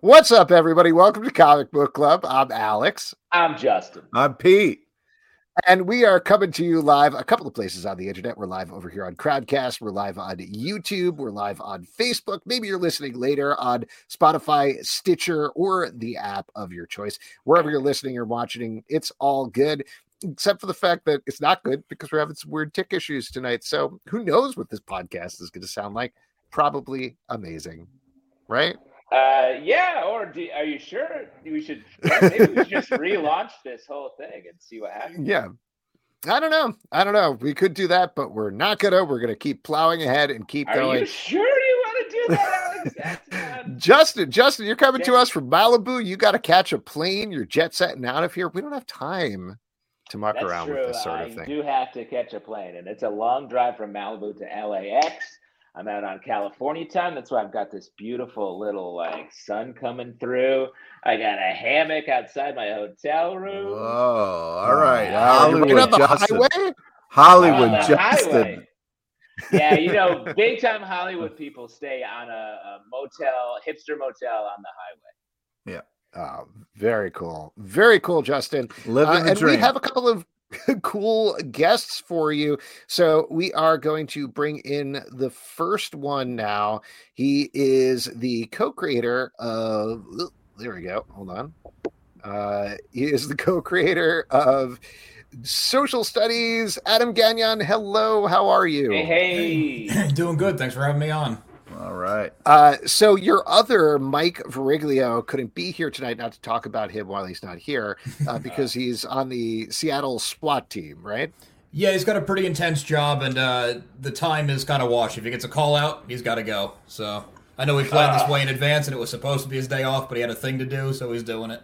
What's up, everybody? Welcome to Comic Book Club. I'm Alex. I'm Justin. I'm Pete. And we are coming to you live a couple of places on the internet. We're live over here on Crowdcast. We're live on YouTube. We're live on Facebook. Maybe you're listening later on Spotify, Stitcher, or the app of your choice. Wherever you're listening or watching, it's all good except for the fact that it's not good because we're having some weird tick issues tonight. So who knows what this podcast is going to sound like? Probably amazing, right? Uh, yeah. Or do, are you sure we should maybe we should just relaunch this whole thing and see what happens? Yeah. I don't know. I don't know. We could do that, but we're not gonna. We're gonna keep plowing ahead and keep are going. you sure you want to do that, Alex? Justin, Justin, you're coming to us from Malibu. You got to catch a plane. You're jet setting out of here. We don't have time to muck That's around true. with this sort I of thing. do have to catch a plane, and it's a long drive from Malibu to LAX. I'm out on California time. That's why I've got this beautiful little like sun coming through. I got a hammock outside my hotel room. Oh, all right. Wow, you're Hollywood right on the Justin. highway. Hollywood On the Justin. highway. yeah, you know, big time Hollywood people stay on a, a motel, hipster motel on the highway. Oh, very cool. Very cool, Justin. Living Uh, and dream. we have a couple of cool guests for you. So we are going to bring in the first one now. He is the co-creator of there we go. Hold on. Uh, he is the co-creator of social studies. Adam Gagnon. Hello, how are you? Hey, hey. Doing good. Thanks for having me on. All right. Uh, so your other Mike Veriglio couldn't be here tonight, not to talk about him while he's not here, uh, because he's on the Seattle SWAT team, right? Yeah, he's got a pretty intense job, and uh, the time is kind of washed. If he gets a call out, he's got to go. So I know we planned this way in advance, and it was supposed to be his day off, but he had a thing to do, so he's doing it.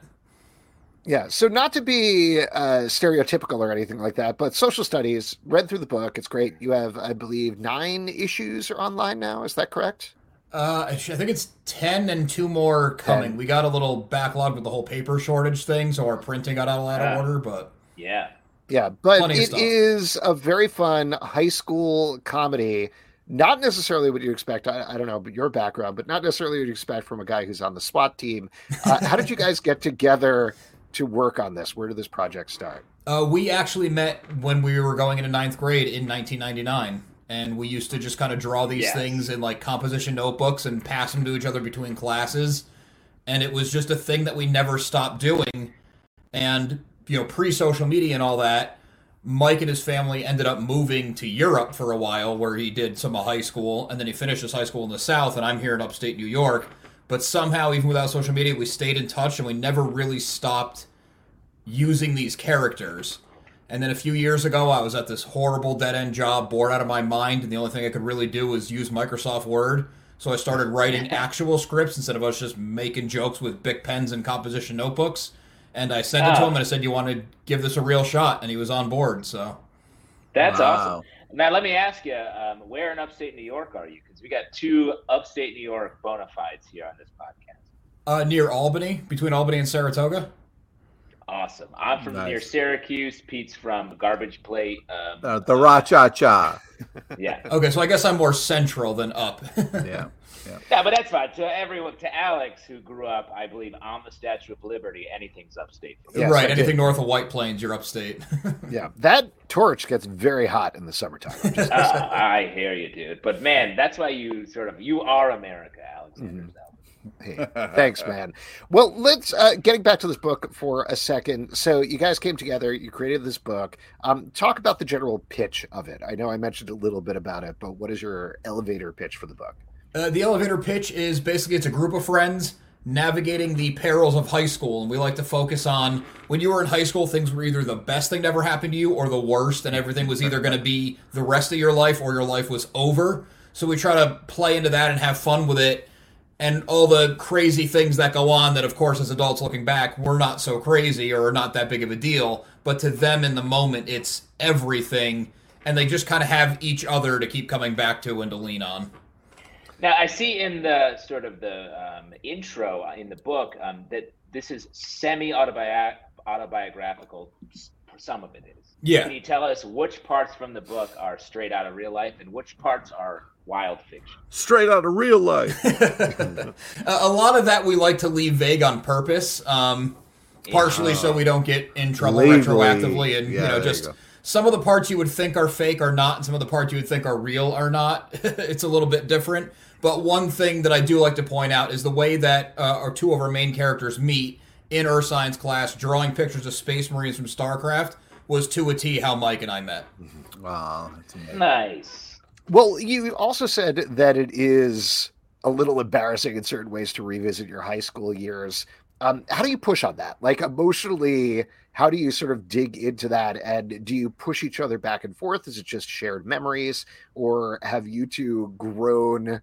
Yeah. So not to be uh, stereotypical or anything like that, but social studies. Read through the book; it's great. You have, I believe, nine issues are online now. Is that correct? Uh, I think it's ten and two more coming. 10. We got a little backlog with the whole paper shortage thing, so our printing got out of order. But yeah. Yeah, but Plenty of it stuff. is a very fun high school comedy. Not necessarily what you expect. I, I don't know, but your background, but not necessarily what you expect from a guy who's on the SWAT team. Uh, how did you guys get together to work on this? Where did this project start? Uh, we actually met when we were going into ninth grade in 1999, and we used to just kind of draw these Yes. things in like composition notebooks and pass them to each other between classes. And it was just a thing that we never stopped doing. And you know, pre-social media and all that, Mike and his family ended up moving to Europe for a while, where he did some of high school, and then he finished his high school in the South, and I'm here in upstate New York. But somehow, even without social media, we stayed in touch, and we never really stopped using these characters. And then a few years ago, I was at this horrible dead end job, bored out of my mind, and the only thing I could really do was use Microsoft Word. So I started writing actual scripts instead of us just making jokes with big pens and composition notebooks. And I sent it to Ah. him and I said, "You want to give this a real shot?" And he was on board. So That's Wow. awesome. Now, let me ask you, um, where in upstate New York are you? Because we got two upstate New York bona fides here on this podcast. uh, near Albany, between Albany and Saratoga. Awesome. I'm from Nice. near Syracuse. Pete's from Garbage Plate. Um, Uh, the Ra Cha Cha. yeah. Okay, so I guess I'm more central than up. Yeah. Yeah, but that's fine. To everyone, to Alex, who grew up, I believe, on the Statue of Liberty, anything's upstate. Yes, I right, did. anything north of White Plains, you're upstate. Yeah, that torch gets very hot in the summertime. I'm just. Uh, I hear you, dude. But man, that's why you sort of you are America, Alexander. Mhm. Hey, thanks, man. Well, let's uh, getting back to this book for a second. So, you guys came together, you created this book. Um, talk about the general pitch of it. I know I mentioned a little bit about it, but what is your elevator pitch for the book? Uh, the elevator pitch is basically it's a group of friends navigating the perils of high school, and we like to focus on when you were in high school, things were either the best thing to ever happened to you or the worst, and everything was either going to be the rest of your life or your life was over. So we try to play into that and have fun with it, and all the crazy things that go on. That, of course, as adults looking back, we're not so crazy or not that big of a deal, but to them in the moment, it's everything. And they just kind of have each other to keep coming back to and to lean on. Now, I see in the sort of the um, intro in the book um, that this is semi autobiographical, some of it is. Yeah. Can you tell us which parts from the book are straight out of real life and which parts are wild fiction? Straight out of real life. a a lot of that we like to leave vague on purpose, um, partially so we don't get in trouble Legally. retroactively, and Yeah, you know, there you just some of the parts you would think are fake are not, and some of the parts you would think are real are not. it's a little bit different. But one thing that I do like to point out is the way that uh, our two of our main characters meet in Earth Science class, drawing pictures of space marines from StarCraft, was to a T how Mike and I met. Wow, that's. Nice. Well, you also said that it is a little embarrassing in certain ways to revisit your high school years. Um, how do you push on that? Like emotionally, how do you sort of dig into that? And do you push each other back and forth? Is it just shared memories, or have you two grown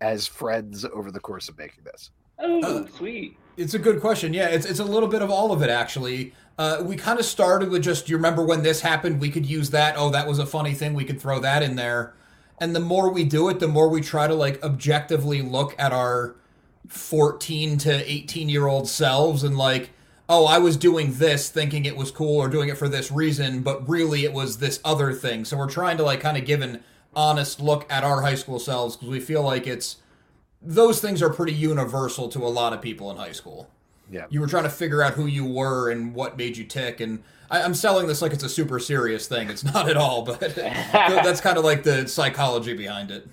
as friends over the course of making this? Oh, Uh, sweet. It's a good question. Yeah, it's, it's a little bit of all of it, actually. Uh, we kind of started with just, you remember when this happened? We could use that. Oh, that was a funny thing. We could throw that in there. And the more we do it, the more we try to, like, objectively look at our 14 to 18 year old selves and, like, oh, I was doing this thinking it was cool or doing it for this reason, but really it was this other thing. So we're trying to, like, kind of give an honest look at our high school selves because we feel like it's those things are pretty universal to a lot of people in high school. Yeah. You were trying to figure out who you were and what made you tick. And I, I'm selling this like it's a super serious thing. It's not at all, but that's kind of like the psychology behind it.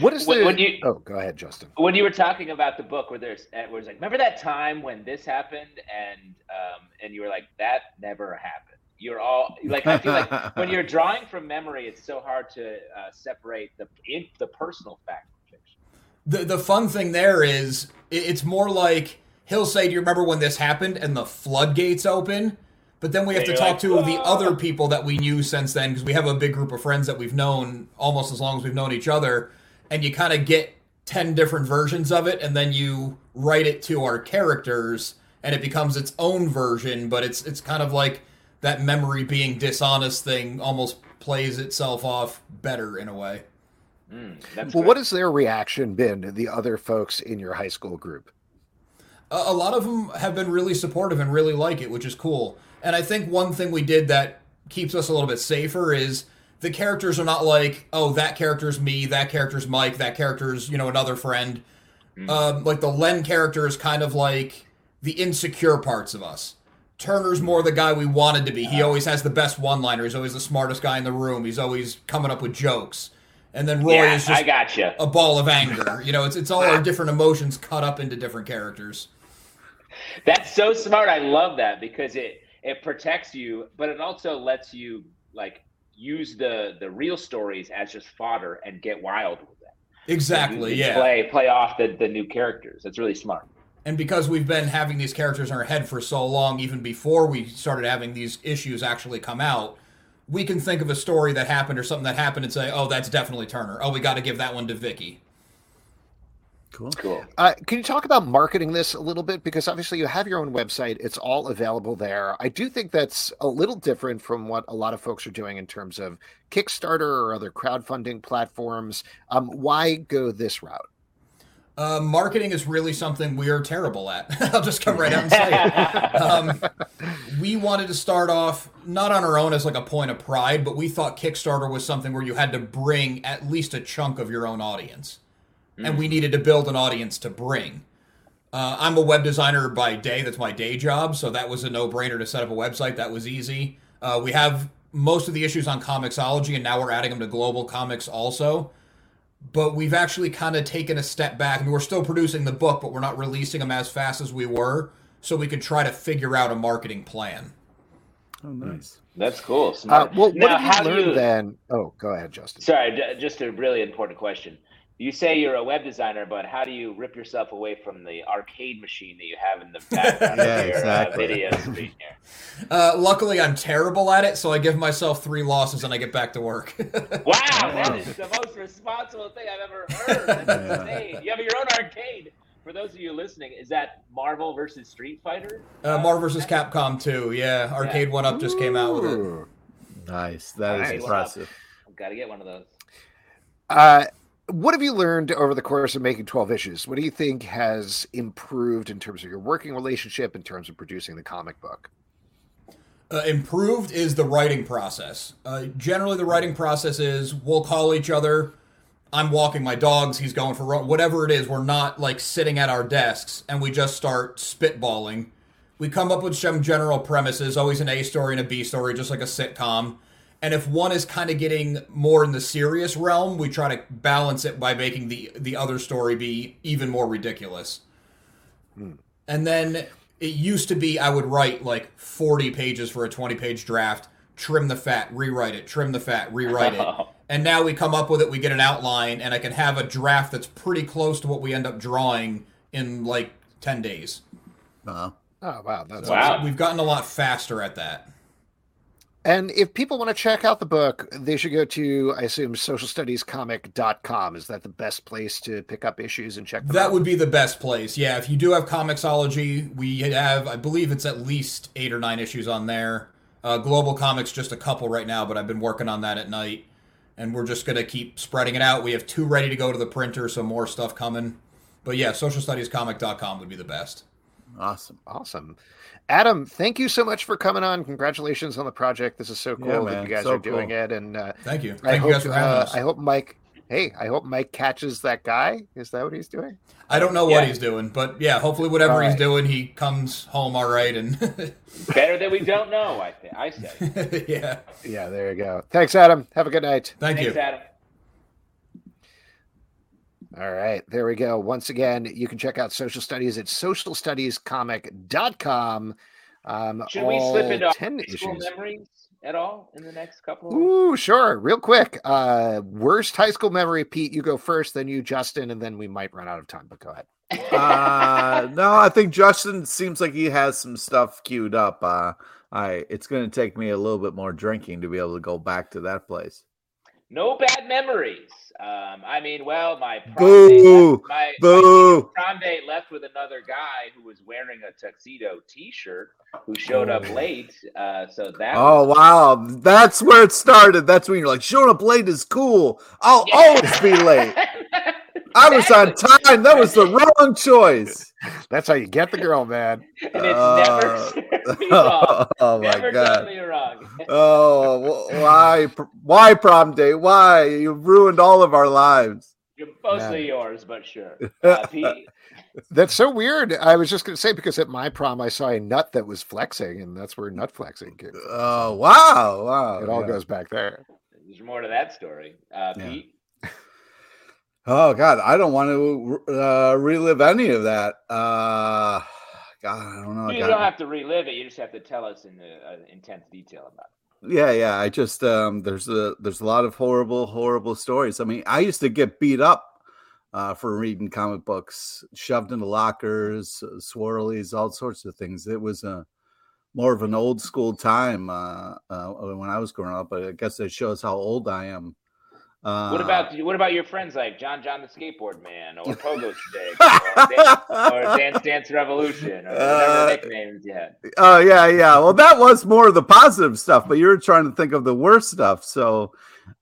What is When- the? when you- oh, go ahead, Justin. When you were talking about the book, where there's, uh, where it's like, remember that time when this happened, and um, and you were like, that never happened. You're all like, I feel like when you're drawing from memory, it's so hard to uh, separate the in, the personal fact from fiction. The the fun thing there is it- it's more like he'll say, "Do you remember when this happened?" and the floodgates open. But then we have to talk like, to the other people that we knew since then because we have a big group of friends that we've known almost as long as we've known each other, and you kind of get ten different versions of it, and then you write it to our characters, and it becomes its own version. But it's it's kind of like that memory being dishonest thing almost plays itself off better in a way. Mm, Well, good. what has their reaction been? to The other folks in your high school group. A a lot of them have been really supportive and really like it, which is cool. And I think one thing we did that keeps us a little bit safer is the characters are not like, oh, that character's me, that character's Mike, that character's you know another friend. Um, like the Len character is kind of like the insecure parts of us. Turner's more the guy we wanted to be. He always has the best one-liner. He's always the smartest guy in the room. He's always coming up with jokes. And then Roy yeah, is just I gotcha. a ball of anger. You know, it's it's all our different emotions cut up into different characters. That's so smart. I love that because it it protects you, but it also lets you like use the the real stories as just fodder and get wild with them. Exactly, yeah. Play play off the the new characters. That's really smart. And because we've been having these characters in our head for so long, even before we started having these issues actually come out, we can think of a story that happened or something that happened and say, "Oh, that's definitely Turner. Oh, we got to give that one to Vicky." Cool. Cool. Uh, can you talk about marketing this a little bit? Because obviously you have your own website; it's all available there. I do think that's a little different from what a lot of folks are doing in terms of Kickstarter or other crowdfunding platforms. Um, why go this route? Uh, marketing is really something we are terrible at. I'll just come right out and say it. Um, we wanted to start off not on our own as like a point of pride, but we thought Kickstarter was something where you had to bring at least a chunk of your own audience, and we needed to build an audience to bring. Uh, I'm a web designer by day. That's my day job. So that was a no brainer to set up a website. That was easy. Uh, we have most of the issues on Comixology, and now we're adding them to GlobalComix also. But we've actually kind of taken a step back. I mean, we're still producing the book, but we're not releasing them as fast as we were. So we could try to figure out a marketing plan. Oh, nice. That's cool. Uh, well, what Now, have how you do learned you- then? Oh, go ahead, Justin. Sorry, j- just a really important question. You say you're a web designer, but how do you rip yourself away from the arcade machine that you have in the background Yeah, of your exactly. uh, video screen here? Uh, luckily, I'm terrible at it, so I give myself three losses and I get back to work. Wow, that is the most responsible thing I've ever heard. That's Yeah. insane. You have your own arcade. For those of you listening, is that Marvel versus Street Fighter? uh, Marvel versus Capcom 2, yeah. Arcade1Up just came out with it. Nice. That is Nice. impressive. I've got to get one of those. Uh, what have you learned over the course of making 12 issues? What do you think has improved in terms of your working relationship, in terms of producing the comic book? Uh, improved is the writing process. Uh, generally, the writing process is we'll call each other. I'm walking my dogs. He's going for run. Whatever it is, we're not like sitting at our desks and we just start spitballing. We come up with some general premises, always an A story and a B story, just like a sitcom. And if one is kind of getting more in the serious realm, we try to balance it by making the the other story be even more ridiculous. And then it used to be I would write like 40 pages for a 20 page draft, trim the fat, rewrite it, trim the fat, rewrite it. And now we come up with it, we get an outline, and I can have a draft that's pretty close to what we end up drawing in like 10 days. Uh, Oh wow, that's Wow. awesome. We've gotten a lot faster at that. And if people want to check out the book, they should go to, I assume, socialstudiescomic.com. Is that the best place to pick up issues and check them That out? would be the best place. Yeah, if you do have Comixology, we have, I believe it's at least eight or nine issues on there. Uh, GlobalComix, just a couple right now, but I've been working on that at night. And we're just going to keep spreading it out. We have two ready to go to the printer, so more stuff coming. But yeah, socialstudiescomic.com would be the best. Awesome. Awesome. Adam, thank you so much for coming on. Congratulations on the project. This is so cool Yeah, that you guys so are doing cool. it. And uh, Thank you. I Thank hope you guys for having uh, us. I hope Mike. Hey, I hope Mike catches that guy. Is that what he's doing? I don't know what Yeah. he's doing, but yeah, hopefully whatever All he's doing, he comes home all right. And Better that we don't know. I think I say. yeah, Yeah, there you go. Thanks, Adam. Have a good night. thank Thanks, you. Adam. All right, there we go. Once again, you can check out social studies at socialstudiescomic.com. Um, Should we slip all into 10 high school issues. memories at all in the next couple? Of... Ooh, sure. Real quick. Uh, worst high school memory, Pete. You go first, then you, Justin, and then we might run out of time. But go ahead. Uh, no, I think Justin seems like he has some stuff queued up. Uh, I it's going to take me a little bit more drinking to be able to go back to that place. No bad memories. Um, I mean, well, my prom Boo! date left, my, my Boo! prom date left with another guy who was wearing a tuxedo T-shirt who showed up late. Uh, so that. Oh wow, that's where it started. That's when you're like, showing up late is cool. I'll Yeah. always be late. I was on time. That was the wrong choice. That's how you get the girl, man. and it's Uh, never me wrong. oh my Never god. wrong. Oh, why, why prom day? Why you ruined all of our lives? Mostly yours, but sure. Uh, Pete, That's so weird. I was just going to say because at my prom I saw a nut that was flexing, and that's where nut flexing came. from. Oh wow, wow! it all yeah. goes back there. there's more to that story. Uh, Yeah. Oh God, I don't want to uh, relive any of that. Uh, God, I don't know. you don't have to relive it. You just have to tell us in uh, intense detail about it. Yeah, yeah. I just um, there's a there's a lot of horrible, horrible stories. I mean, I used to get beat up uh, for reading comic books, shoved into lockers, uh, swirlies, all sorts of things. It was a more of an old school time uh, uh, when I was growing up. But I guess it shows how old I am. Uh, What about what about your friends like John John the Skateboard Man or Pogo Stick or, Dan- or Dance Dance Revolution or whatever Uh, nicknames you had? Oh yeah, yeah. Well, that was more of the positive stuff, but you were trying to think of the worst stuff. So,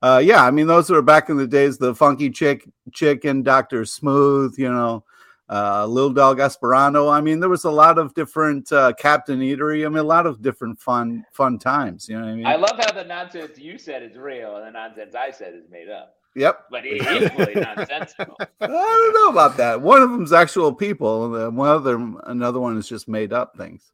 uh, yeah, I mean, those were back in the days. The Funky Chick, Chicken, Doctor Smooth, you know, uh, Little Dog Esperanto. I mean, there was a lot of different uh, Captain Eatery. I mean, a lot of different fun, fun times. You know what I mean? I love how the nonsense you said is real and the nonsense I said is made up, yep. but it's equally nonsensical. I don't know about that. One of them's actual people, and then one other, another one is just made up things.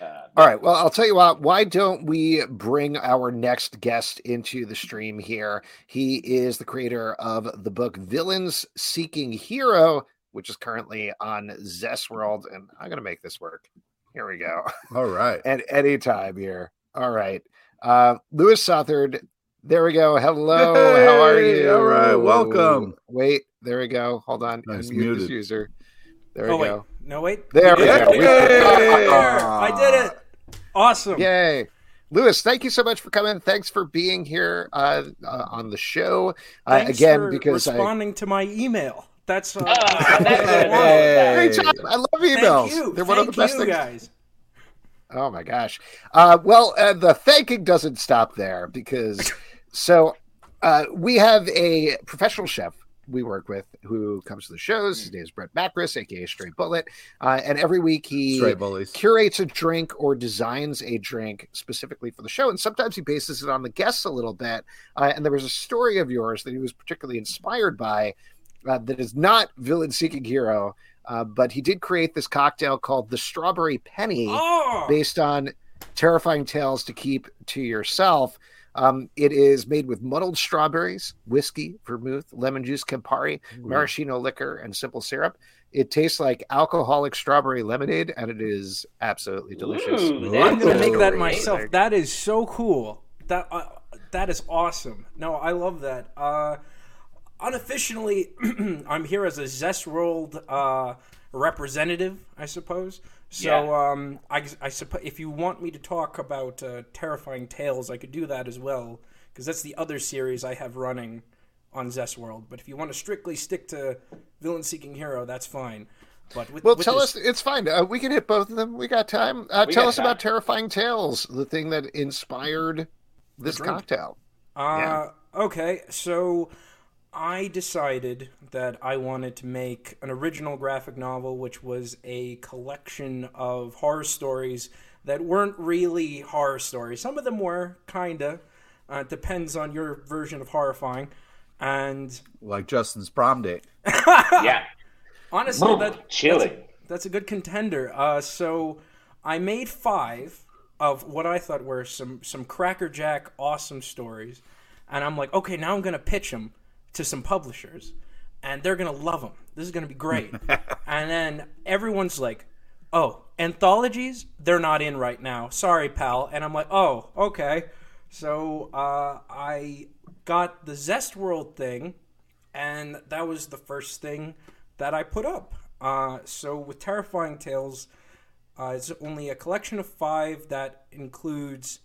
Uh, All right. Well, I'll tell you what. Why don't we bring our next guest into the stream here? He is the creator of the book Villains Seeking Hero, which is currently on Zest World. And I'm going to make this work. Here we go. All right. At any time here. All right. Uh, Louis Southard. There we go. Hello. How are you? all right, welcome. Wait. There we go. Hold on. Nice, Unmute muted. this user. There we Oh wait, go. no wait. There we we go. it. We- There. I did it. Awesome. Yay. Lewis, thank you so much for coming. Thanks for being here uh, uh, on the show. Uh, again, for because I, responding to my email. That's, uh, that's that's I Hey. Great job. I love emails. Thank you. They're Thank one of the best you things. guys. Oh my gosh. Uh, well, uh, the thanking doesn't stop there because so uh, we have a professional chef we work with who comes to the shows. His name is Brett Macris, aka Straight Bullet, uh, and every week he curates a drink or designs a drink specifically for the show, and sometimes he bases it on the guests a little bit. Uh, and there was a story of yours that he was particularly inspired by uh, that is not Villain Seeking Hero, uh, but he did create this cocktail called the Strawberry Penny Oh, based on terrifying tales to keep to yourself. Um, it is made with muddled strawberries, whiskey, vermouth, lemon juice, Campari, maraschino liquor, and simple syrup. It tastes like alcoholic strawberry lemonade, and it is absolutely delicious. Ooh, I'm gonna make that myself. That is so cool. That uh, that is awesome. No, I love that. Uh, unofficially, I'm here as a Zest World uh, representative, I suppose. So, Yeah. um, I, I suppose if you want me to talk about uh, terrifying tales, I could do that as well, because that's the other series I have running on Zest World. But if you want to strictly stick to Villain Seeking Hero, that's fine. But with, Well, with tell this- us. It's fine. Uh, we can hit both of them. We got time. Uh, We tell got us about. Terrifying Tales, the thing that inspired this cocktail. Uh, okay, so I decided that I wanted to make an original graphic novel, which was a collection of horror stories that weren't really horror stories. Some of them were, kinda. Uh, it depends on your version of horrifying. And Like Justin's prom date. Yeah. honestly, Boom. that, that's, Chilling. a, that's a good contender. Uh, so I made five of what I thought were some some crackerjack awesome stories, and I'm like, okay, now I'm gonna pitch them to some publishers, and they're gonna love them. This is gonna be great. and then everyone's like, oh, anthologies, they're not in right now. Sorry, pal. And I'm like, oh, okay. So uh, I got the Zest World thing, and that was the first thing that I put up. Uh, so with Terrifying Tales, uh, it's only a collection of five that includes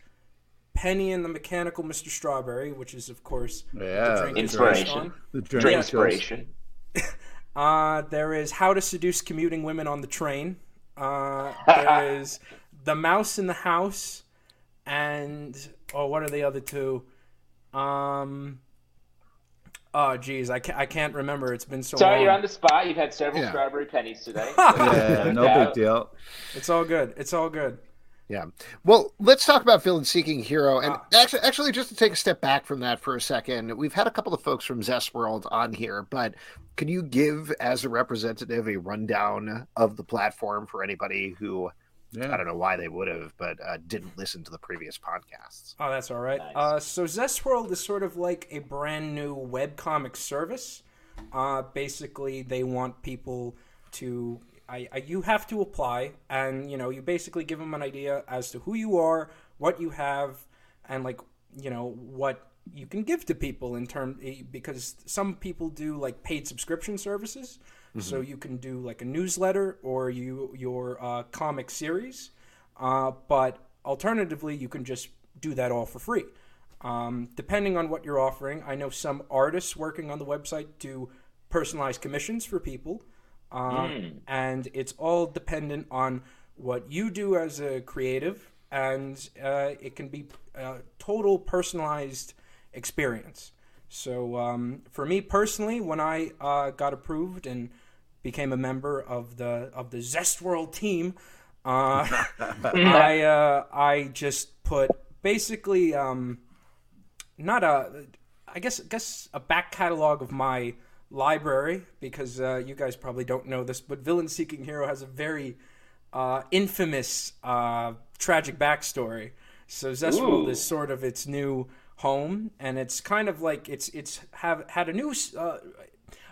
Penny and the Mechanical Mr. Strawberry, which is of course Yeah, the drink Inspiration. based. The Drink drink inspiration. Uh, there is How to Seduce Commuting Women on the Train. Uh, there is The Mouse in the House, and oh, what are the other two? Um, oh, geez, I can't, I can't remember. It's been so Sorry, long. you're on the spot. You've had several Yeah. strawberry pennies today. Yeah, no doubt. big deal. It's all good. It's all good. Yeah. Well, let's talk about Villain Seeking Hero. And Ah. actually, actually, just to take a step back from that for a second, we've had a couple of folks from Zest World on here, but can you give, as a representative, a rundown of the platform for anybody who, I don't know why they would have, but uh, didn't listen to the previous podcasts? Oh, that's all right. Nice. Uh, so Zest World is sort of like a brand new webcomic service. Uh, basically, they want people to. I, I, you have to apply, and you know, you basically give them an idea as to who you are, what you have, and like you know what you can give to people in term because some people do like paid subscription services. So you can do like a newsletter or you your uh, comic series, uh, but alternatively, you can just do that all for free. Um, depending on what you're offering, I know some artists working on the website do personalized commissions for people, uh, and it's all dependent on what you do as a creative, and uh, it can be a total personalized experience. So um, for me personally, when I uh, got approved and became a member of the of the Zest World team, uh, I uh, I just put basically um, not a I guess guess a back catalog of my library because uh, you guys probably don't know this, but Villain Seeking Hero has a very uh, infamous uh, tragic backstory. So Zestworld Ooh. is sort of its new home, and it's kind of like it's it's have had a new. Uh,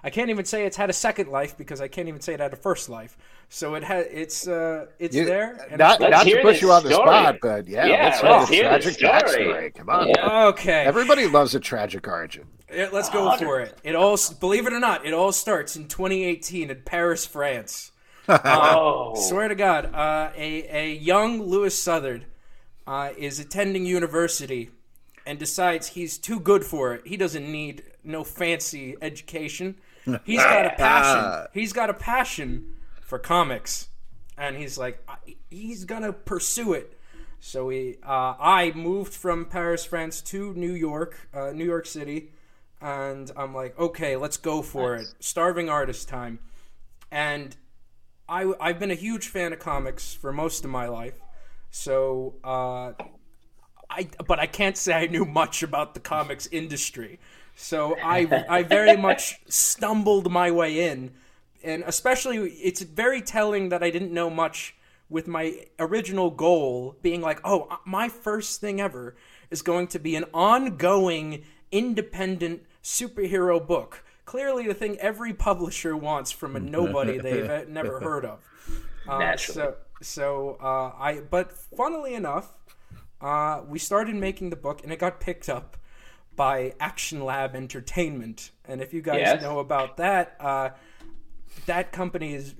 I can't even say it's had a second life because I can't even say it had a first life. So it had it's uh it's You- there. And not it's- not to hear put you on the spot, but yeah, Yeah, let's hear let's hear the tragic story. backstory. Come on. Yeah. okay. Everybody loves a tragic origin. Yeah, let's go for it. It all, believe it or not, it all starts in 2018 in Paris, France. Oh, Swear to God, uh, a a young Louis Southard uh, is attending university and decides he's too good for it. He doesn't need no fancy education. He's got a passion. He's got a passion for comics, and he's like, he's gonna pursue it. So we, uh, I moved from Paris, France, to New York, uh, New York City, and I'm like, okay, let's go for Nice. it. Starving artist time, and I I've been a huge fan of comics for most of my life, so uh, I but I can't say I knew much about the comics industry. So I I very much stumbled my way in, and especially it's very telling that I didn't know much with my original goal being like, oh, my first thing ever is going to be an ongoing independent superhero book. Clearly, the thing every publisher wants from a nobody they've uh, never heard of. Uh, Naturally. So, so uh, I. But funnily enough, uh, we started making the book, and it got picked up by Action Lab Entertainment. And if you guys Yes. know about that, uh, that company is.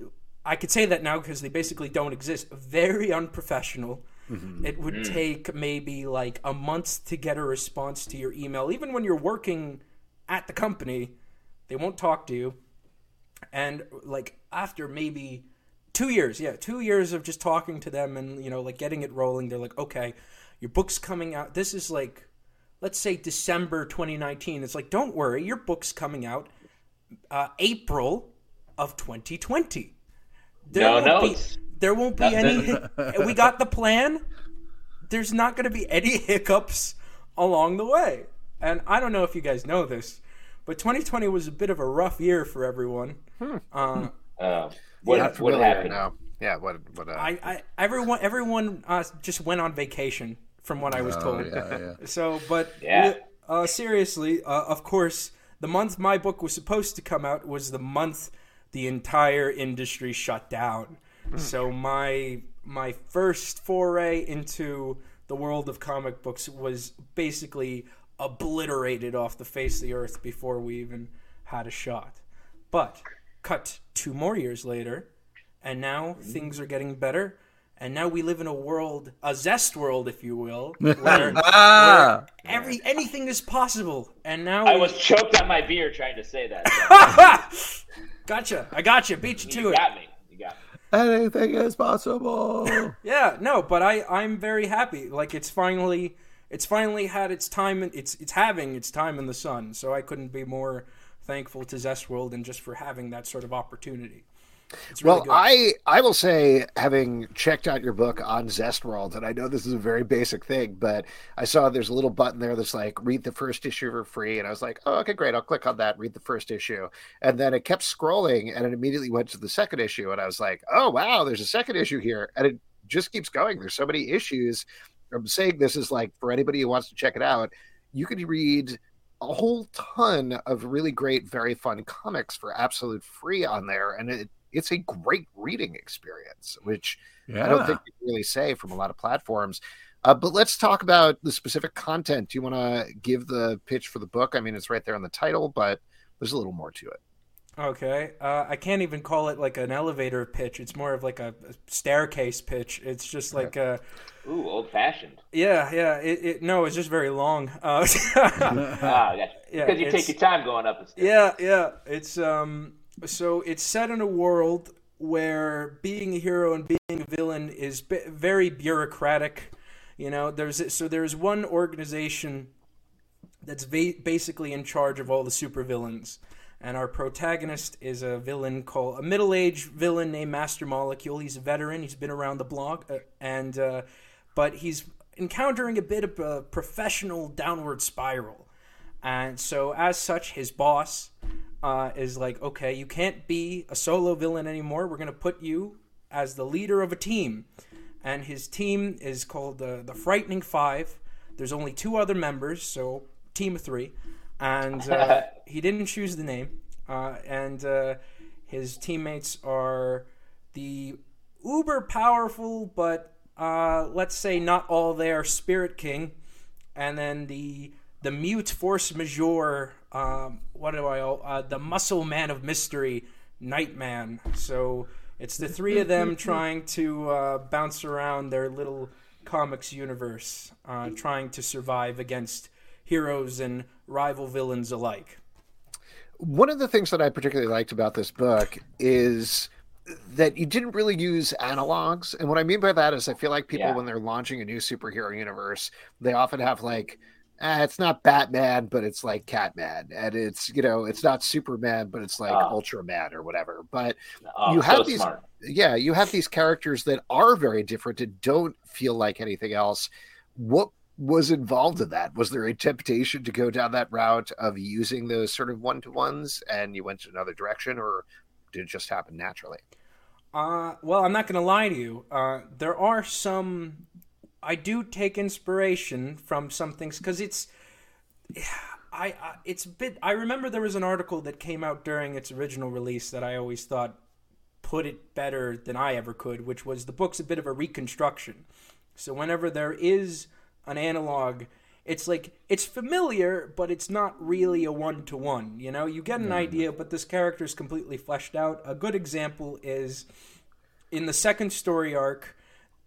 I could say that now because they basically don't exist. Very unprofessional. It would take maybe like a month to get a response to your email, even when you're working at the company. They won't talk to you. And like after maybe two years, yeah, two years of just talking to them and you know like getting it rolling, they're like, okay, your book's coming out. This is like, let's say December 2019. It's like, don't worry, your book's coming out uh, April of 2020. There No won't be- there won't be any. we got the plan. There's not going to be any hiccups along the way. And I don't know if you guys know this, but 2020 was a bit of a rough year for everyone. Uh, Uh, what Not what happened? no. Yeah, what what uh, I, I everyone everyone uh, just went on vacation, from what I was Oh, told. yeah, yeah. So, but Yeah. uh, seriously, uh, of course, the month my book was supposed to come out was the month the entire industry shut down. So my my first foray into the world of comic books was basically obliterated off the face of the earth before we even had a shot. But cut two more years later, and now things are getting better. And now we live in a world, a zest world, if you will, where, Ah! where every anything is possible. And now I we- was choked on my beer trying to say that. gotcha. I gotcha. Beat you to you it. got me. You got me. Anything is possible. Yeah, no, but I I'm very happy. Like it's finally it's finally had its time. In, it's it's having its time in the sun. So I couldn't be more thankful to Zestworld and just for having that sort of opportunity. Really well, good. I I will say, having checked out your book on Zestworld, and I know this is a very basic thing, but I saw there's a little button there that's like read the first issue for free, and I was like, oh, okay, great, I'll click on that, read the first issue, and then it kept scrolling, and it immediately went to the second issue, and I was like, oh wow, there's a second issue here, and it just keeps going. There's so many issues. I'm saying this is like for anybody who wants to check it out, you could read a whole ton of really great, very fun comics for absolute free on there, and it it's a great reading experience, which Yeah. I don't think you can really say from a lot of platforms. Uh, but let's talk about the specific content. Do you want to give the pitch for the book? I mean, it's right there in the title, but there's a little more to it. Okay. Uh, I can't even call it like an elevator pitch. It's more of like a, a staircase pitch. It's just like a Ooh, old fashioned. yeah, yeah. It, it no, it's just very long. Uh, Ah, I got you. Yeah, because you take your time going up the stairs. yeah, yeah. It's um. So it's set in a world where being a hero and being a villain is b- very bureaucratic. You know, there's so there's one organization that's va- basically in charge of all the supervillains. And our protagonist is a villain called a middle-aged villain named Master Molecule. He's a veteran. He's been around the block, uh, and uh, but he's encountering a bit of a professional downward spiral. And so, as such, his boss uh, is like, "Okay, you can't be a solo villain anymore. We're to put you as the leader of a team." And his team is called the the Frightening Five. There's only two other members, so team of three. And uh, he didn't choose the name. Uh, and uh, his teammates are the uber powerful, but uh, let's say not all there, Spirit King, and then the the mute force majeure. Um, what do I? Uh, the muscle man of mystery, Nightman. So it's the three of them trying to uh, bounce around their little comics universe, uh, trying to survive against heroes and rival villains alike. One of the things that I particularly liked about this book is that you didn't really use analogs. And what I mean by that is I feel like people, Yeah. when they're launching a new superhero universe, they often have like eh, it's not Batman, but it's like Catman, and it's you know it's not Superman, but it's like Oh. Ultraman or whatever. But Oh, You have so these- smart. yeah, you have these characters that are very different and don't feel like anything else. What was involved in that? Was there a temptation to go down that route of using those sort of one to ones, and you went another direction, or did it just happen naturally? Uh, well, I'm not going to lie to you. Uh, there are some. I do take inspiration from some things because it's. I, I it's a bit. I remember there was an article that came out during its original release that I always thought put it better than I ever could, which was the book's a bit of a reconstruction. So whenever there is an analog, it's like it's familiar, but it's not really a one to one. You know, you get an idea, but this character is completely fleshed out. A good example is in the second story arc.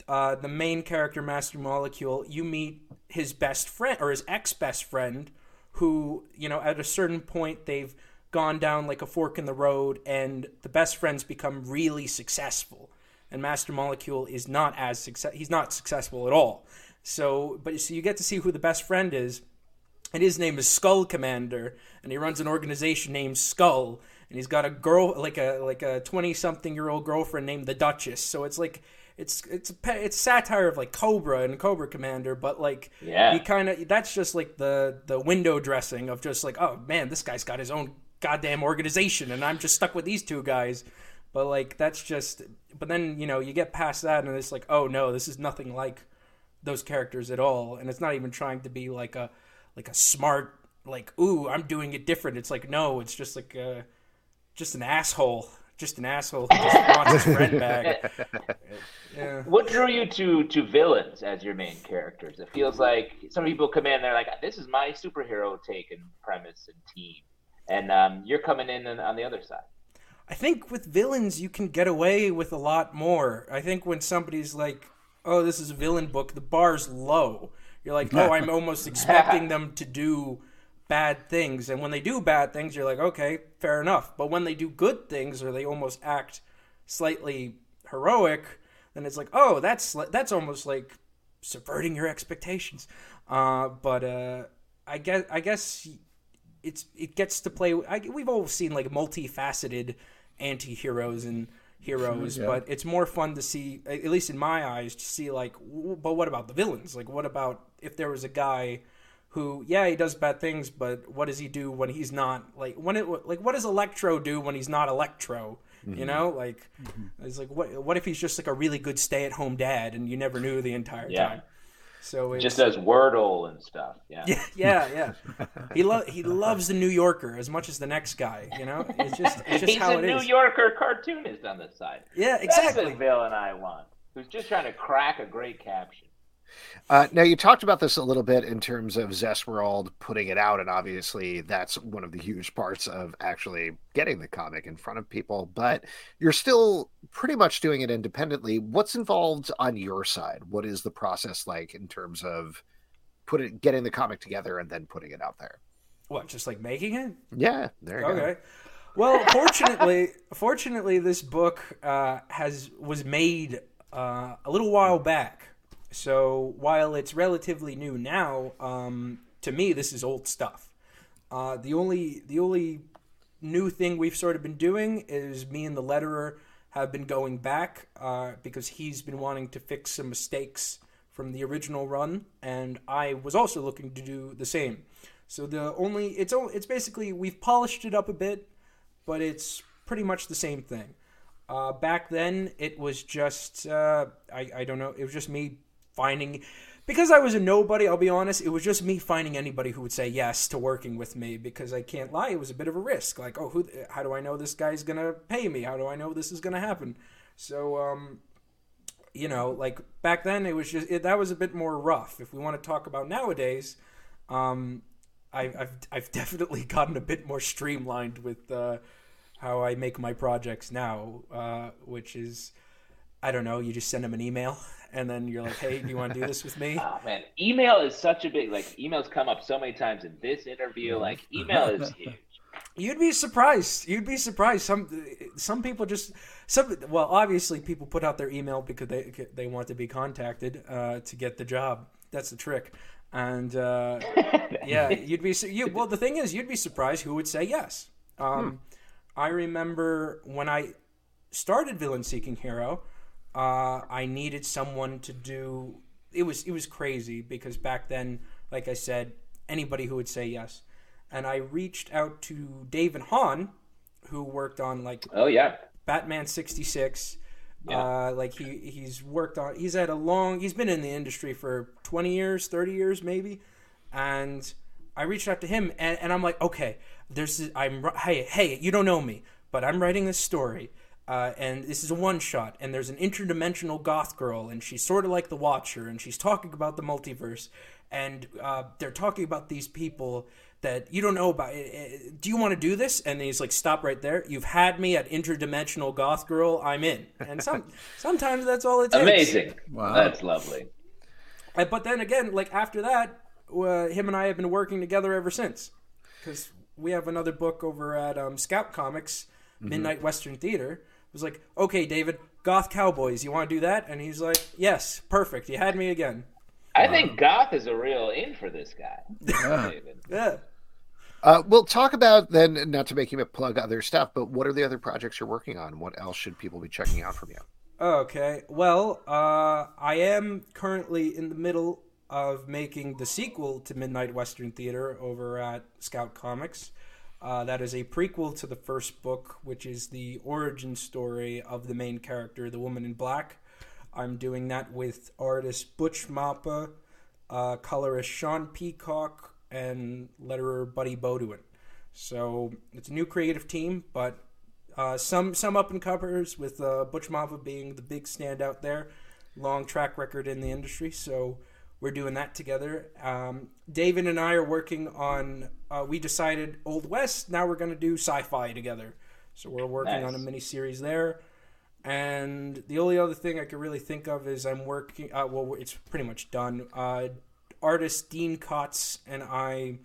Uh, the main character, Master Molecule, you meet his best friend or his ex best friend, who you know at a certain point they've gone down like a fork in the road, and the best friends become really successful, and Master Molecule is not as success. He's not successful at all. So, but so you get to see who the best friend is, and his name is Skull Commander, and he runs an organization named Skull, and he's got a girl like a like a twenty something year old girlfriend named the Duchess. So it's like it's it's it's satire of like Cobra and Cobra Commander, but like Yeah. you kind of that's just like the the window dressing of just like oh man this guy's got his own goddamn organization and I'm just stuck with these two guys. But like that's just but then you know you get past that and it's like oh no this is nothing like those characters at all and it's not even trying to be like a like a smart like ooh I'm doing it different it's like no it's just like a just an asshole just an asshole who just wants his friend back yeah What drew you to to villains as your main characters? It feels like some people come in, they're like, "This is my superhero take and premise and team," and um, you're coming in on on the other side. I think with villains you can get away with a lot more. I think when somebody's like, "Oh, this is a villain book," the bar's low. You're like, "Oh, I'm almost expecting them to do bad things." And when they do bad things, you're like, "Okay, fair enough." But when they do good things or they almost act slightly heroic, then it's like, "Oh, that's that's almost like subverting your expectations." Uh, but uh, I guess I guess it's it gets to play. I, we've all seen like multifaceted anti-heroes and heroes, yeah. but it's more fun to see, at least in my eyes, to see like, but what about the villains? Like, what about if there was a guy who, yeah, he does bad things, but what does he do when he's not like when it like what does Electro do when he's not Electro? You mm-hmm. know, like mm-hmm. it's like what what if he's just like a really good stay-at-home dad and you never knew the entire Yeah. time? So it's, Just does Wordle and stuff. Yeah. yeah, yeah, yeah. He lo- he loves the New Yorker as much as the next guy. You know, it's just it's just He's how a it New is. Yorker cartoonist on the side. Yeah, That's exactly. the villain I want. Who's just trying to crack a great caption. Uh, now you talked about this a little bit in terms of Zestworld putting it out, and obviously that's one of the huge parts of actually getting the comic in front of people. But you're still pretty much doing it independently. What's involved on your side? What is the process like in terms of putting getting the comic together and then putting it out there? What, just like making it? Yeah, there you go. Okay. Well, fortunately, fortunately, this book uh, has was made uh, a little while back. So while it's relatively new now, um, to me this is old stuff. Uh, the only the only new thing we've sort of been doing is me and the letterer have been going back uh, because he's been wanting to fix some mistakes from the original run, and I was also looking to do the same. So the only it's it's basically we've polished it up a bit, but it's pretty much the same thing. Uh, back then, it was just uh, I I don't know. It was just me finding because I was a nobody. I'll be honest. It was just me finding anybody who would say yes to working with me because I can't lie. It was a bit of a risk. Like, oh, who? How do I know this guy's gonna pay me? How do I know this is gonna happen? So um, you know, like back then, it was just it, that was a bit more rough. If we want to talk about nowadays, um, I, I've I've definitely gotten a bit more streamlined with uh, how I make my projects now, uh, which is I don't know. You just send them an email, and then you're like, "Hey, do you want to do this with me?" Oh man, email is such a big like emails come up so many times in this interview. Like email is huge. You'd be surprised. You'd be surprised. Some some people just some well, obviously people put out their email because they they want to be contacted uh, to get the job. That's the trick. and uh, yeah, you'd be you. Well, the thing is, you'd be surprised who would say yes. Um, I remember when I started Villain Seeking Hero, uh, I needed someone to do. It was it was crazy because back then, like I said, anybody who would say yes, and I reached out to David Hahn, who worked on like Oh yeah. Batman sixty six. Yeah. Uh, like he he's worked on he's had a long he's been in the industry for 20 years 30 years maybe and i reached out to him and, and i'm like okay there's i'm hey hey you don't know me but i'm writing this story uh, and this is a one shot and there's an interdimensional goth girl and she's sort of like the watcher and she's talking about the multiverse and uh, they're talking about these people that you don't know about. Eh, eh, Do you want to do this? And he's like, "Stop right there! You've had me at interdimensional goth girl. I'm in." And some sometimes that's all it takes. Amazing. Wow. That's lovely. Uh, But then again, like after that, uh, him and I have been working together ever since. Because we have another book over at um, Scout Comics, Midnight Western Theater. It was like, okay, David, Goth Cowboys, you want to do that? And he's like, yes, perfect. You had me again. I think Goth is a real in for this guy. Yeah. David. Yeah. Uh, we'll talk about then, not to make him plug other stuff, but what are the other projects you're working on? What else should people be checking out from you? Okay. Well, uh, I am currently in the middle of making the sequel to Midnight Western Theater over at Scout Comics. Uh, that is a prequel to the first book, which is the origin story of the main character, the woman in black. I'm doing that with artist Butch Mapa, uh, colorist Sean Peacock, and letterer Buddy Bodwin. So it's a new creative team, but uh, some some up and comers with uh, Butch Mapa being the big standout there, long track record in the industry. So we're doing that together. Um, David and I are working on. Uh, we decided Old West. Now we're going to do sci-fi together. So we're working on a Nice. mini series there. And the only other thing I could really think of is I'm working. Uh, well, it's pretty much done. Uh, artist Dean Kotz and I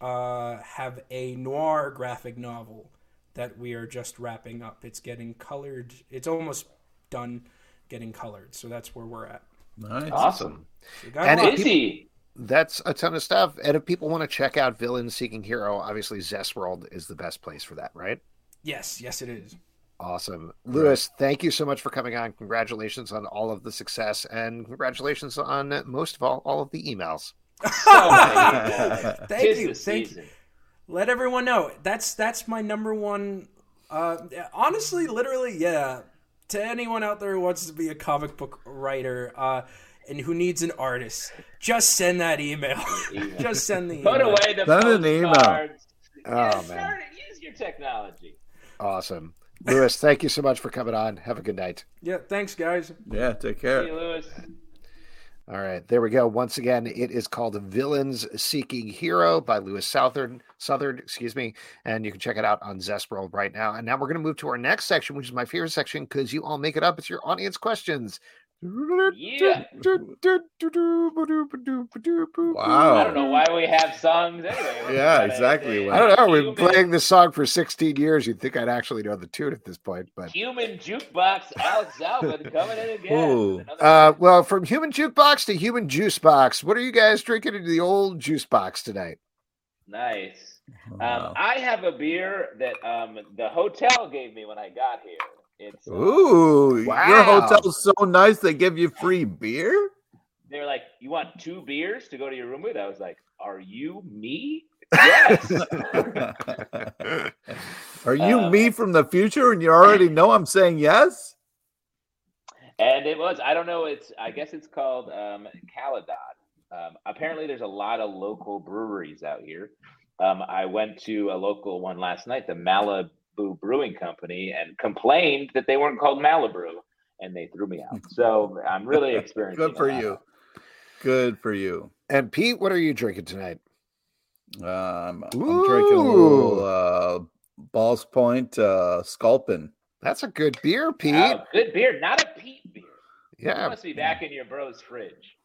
uh, have a noir graphic novel that we are just wrapping up. It's getting colored. It's almost done getting colored. So that's where we're at. Nice. Awesome. So we got And a lot. it- Busy. That's a ton of stuff. And if people want to check out Villain Seeking Hero, obviously Zestworld is the best place for that, right? yes, yes, it is. Awesome. Louis, thank you so much for coming on. Congratulations on all of the success and congratulations on uh, most of all, all of the emails. So. Thank Tis you. the Thank you. Let everyone know. That's that's my number one. Uh, honestly, literally, yeah. To anyone out there who wants to be a comic book writer uh, and who needs an artist, just send that email. just send the email. Put away the Send an email. postcards. Oh, yeah, man. it. Use your technology. Awesome. Louis, thank you so much for coming on. Have a good night. Yeah, thanks, guys. Yeah, take care. See you, Louis. All right, there we go. Once again, it is called Villains Seeking Hero by Louis Southern. Southard, excuse me, and you can check it out on Zestworld right now. And now we're going to move to our next section, which is my favorite section because you all make it up. It's your audience questions. Yeah. Wow. I don't know why we have songs anyway. Yeah, exactly. I don't know. We've been playing this song for 16 years. You'd think I'd actually know the tune at this point, but Human jukebox, Alex Alvin coming in again. Ooh. uh, well, from human jukebox to human juice box, what are you guys drinking into the old juice box tonight? nice. Um, Wow. I have a beer that um, the hotel gave me when I got here. It's uh, Ooh, your Wow. hotel's so nice they give you free beer? they were like, "You want two beers to go to your room with?" I was like, "Are you me?" Yes. Are you Uh, me from the future and you already know I'm saying yes? and it was. I don't know. It's. I guess it's called um, Caledon. Um, apparently, there's a lot of local breweries out here. Um, I went to a local one last night, the Malibu Brewing Company, and complained that they weren't called Malibu, and they threw me out. So I'm really experiencing. Good for a lot. you. Good for you. And Pete, what are you drinking tonight? Um, I'm drinking a little uh, Ballast Point uh, Sculpin. That's a good beer, Pete. Oh, good beer, not a peat beer. You yeah. must be back in your bro's fridge.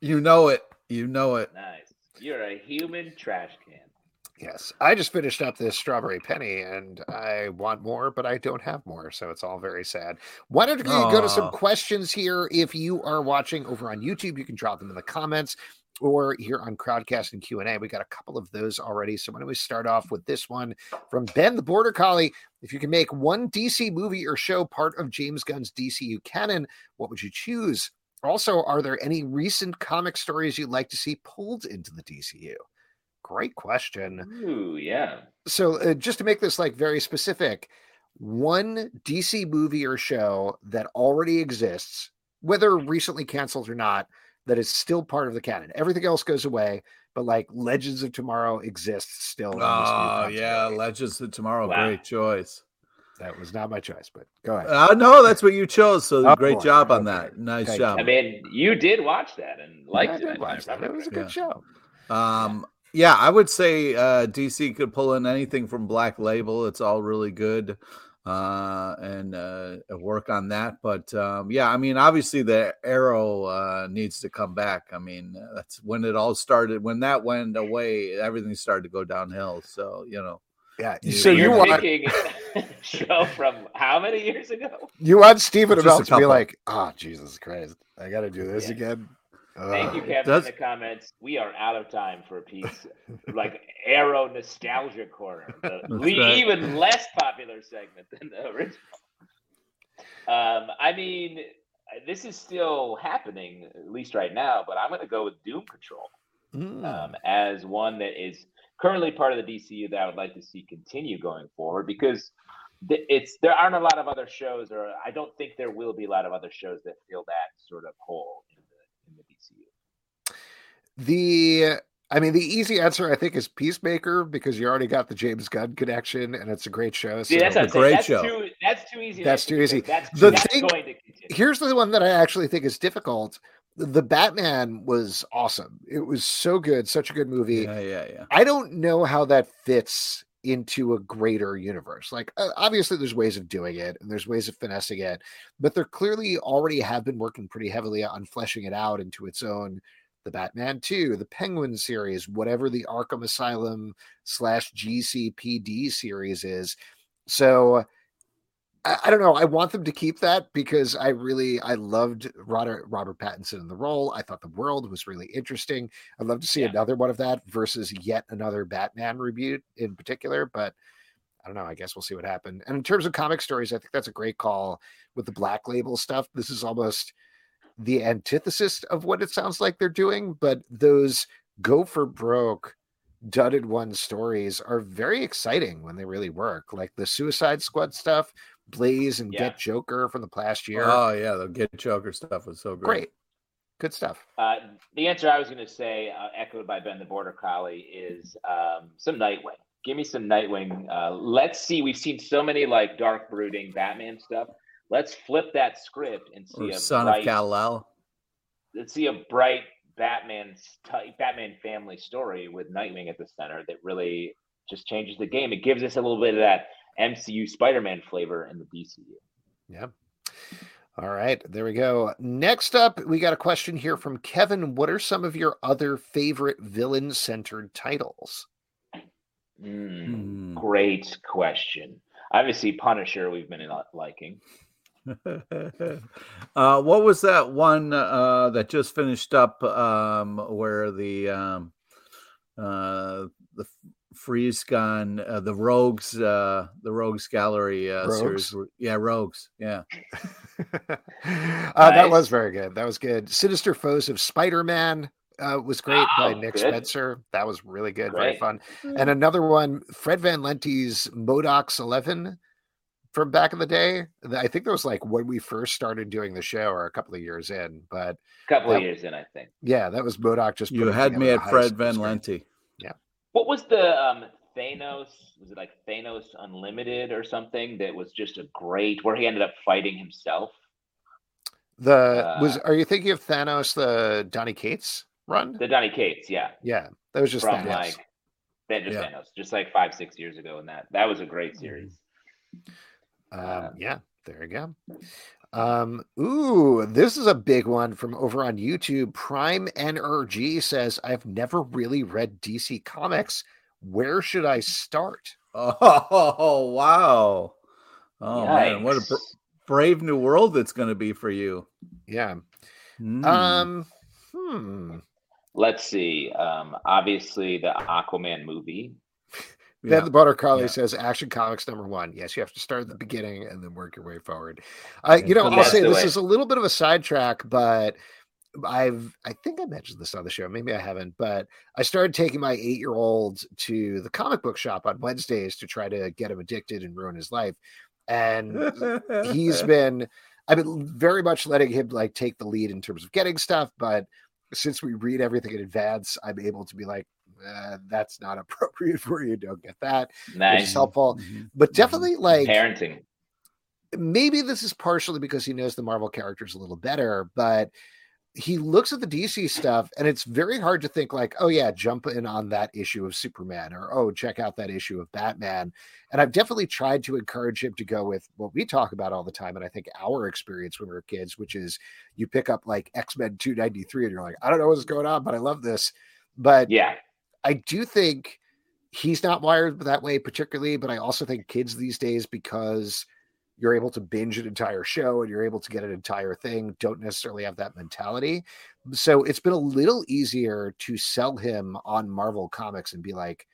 You know it. You know it. Nice. You're a human trash can. Yes, I just finished up this strawberry penny, and I want more, but I don't have more, so it's all very sad. Why don't we go to some questions here? If you are watching over on YouTube, you can drop them in the comments, or here on Crowdcast and Q and A. We got a couple of those already. So why don't we start off with this one from Ben the Border Collie? If you can make one DC movie or show part of James Gunn's DCU canon, what would you choose? Also, are there any recent comic stories you'd like to see pulled into the DCU? Great question Ooh, yeah. so uh, just to make this like very specific one dc movie or show that already exists whether recently canceled or not that is still part of the canon everything else goes away but like legends of tomorrow exists still in this new Oh yeah. Legends of Tomorrow, Wow. great choice. that was not my choice but go ahead Uh, no, that's what you chose. So Oh, great boy. job on Okay. that. Nice Thank job. I mean, you did watch that and liked I it. did I watch that. It was a good Yeah. show Um, yeah, I would say uh, DC could pull in anything from Black Label. It's all really good, uh, and uh, work on that. But um, yeah, I mean, obviously the Arrow uh, needs to come back. I mean, uh, that's when it all started. When that went away, everything started to go downhill. So you know, yeah Yeah. so You're you want show from how many years ago? you want Stephen Just about to be couple. like oh jesus christ i gotta do this Yeah. again Thank you, Ugh. Kevin, Does- in the comments. We are out of time for a piece like Arrow Nostalgia Corner, the le- right. even less popular segment than the original. Um, I mean, this is still happening, at least right now, but I'm going to go with Doom Patrol Mm. um, as one that is currently part of the DCU that I would like to see continue going forward because it's there aren't a lot of other shows, or I don't think there will be a lot of other shows that fill that sort of hole in the in the DCU. The I mean, the easy answer I think is Peacemaker because you already got the James Gunn connection, and it's a great show. See, that's so- what I'm a great That's show. too that's too easy. That's too easy. That's, The that's thing- going to continue. Here's the one that I actually think is difficult. The Batman was awesome. It was so good, such a good movie. yeah, yeah, yeah. I don't know how that fits into a greater universe. Like, uh, obviously, there's ways of doing it and there's ways of finessing it, but they're clearly already have been working pretty heavily on fleshing it out into its own. The Batman 2, the Penguin series, whatever the Arkham Asylum slash GCPD series is. So, I, I don't know. I want them to keep that because I really I loved Robert Robert Pattinson in the role. I thought the world was really interesting. I'd love to see Yeah. another one of that versus yet another Batman reboot in particular. But I don't know. I guess we'll see what happens. And in terms of comic stories, I think that's a great call with the Black Label stuff. This is almost the antithesis of what it sounds like they're doing. But those go for broke dudded one stories are very exciting when they really work. Like the Suicide Squad stuff, Blaze and Yeah. Get Joker from the past year. Oh yeah, the Get Joker stuff was so great. great. Good stuff. Uh, the answer I was going to say, uh, echoed by Ben the Border Collie, is um, some Nightwing. Give me some Nightwing. Uh, let's see. We've seen so many like dark brooding Batman stuff. Let's flip that script and see Or a Son bright, of Kal El. let's see a bright Batman Batman family story with Nightwing at the center that really just changes the game. It gives us a little bit of that MCU Spider-Man flavor in the DCU. Yeah. All right, there we go. Next up, we got a question here from Kevin. What are some of your other favorite villain centered titles? Mm, Hmm. Great question. Obviously, Punisher we've been liking. uh, what was that one uh, that just finished up um, where the um, uh, the freeze gun uh, the rogues uh, the rogues gallery uh, Rogues? series yeah rogues yeah uh, That was very good. That was good. Sinister Foes of Spider Man uh, was great by Oh, Nick good. Spencer. That was really good, very fun. And another one, Fred Van Lente's MODOK's 11 from back in the day. I think that was like when we first started doing the show or a couple of years in. But A couple That- of years in, I think. yeah, that was MODOK just you had me at Fred school Van script. Lente What was the um, Thanos? Was it like Thanos Unlimited or something that was just a great where he ended up fighting himself? The was Uh, are you thinking of Thanos the Donny Cates run? The Donny Cates, yeah, yeah, that was just from Thanos. like that just Yeah. Thanos, just like five six years ago, and that that was a great series. Um, Uh, yeah, there you go. Um, ooh, this is a big one from over on YouTube. Prime NRG says, I've never really read DC Comics. Where should I start? Oh wow! Oh man, what a br- brave new world that's going to be for you. Yeah. Hmm. Um. Hmm. Let's see. Um, obviously, the Aquaman movie. Yeah. Then the Border Collie Yeah. says Action Comics number one. Yes, you have to start at the beginning and then work your way forward. Uh, you know, I'll say this way. is a little bit of a sidetrack, but I've I think I mentioned this on the show. Maybe I haven't, but I started taking my eight year old to the comic book shop on Wednesdays to try to get him addicted and ruin his life. And he's been I've been very much letting him like take the lead in terms of getting stuff, but since we read everything in advance, I'm able to be like, uh, that's not appropriate for you. Don't get that. Which is Nice helpful. Mhm. But definitely like parenting. maybe this is partially because he knows the Marvel characters a little better, but he looks at the DC stuff and it's very hard to think like, oh yeah, jump in on that issue of Superman or oh, check out that issue of Batman. And I've definitely tried to encourage him to go with what we talk about all the time. And I think our experience when we were kids, which is you pick up like X-Men 293 and you're like, I don't know what's going on, but I love this. But Yeah. I do think he's not wired that way particularly, but I also think kids these days, because you're able to binge an entire show and you're able to get an entire thing, don't necessarily have that mentality. So it's been a little easier to sell him on Marvel Comics and be like,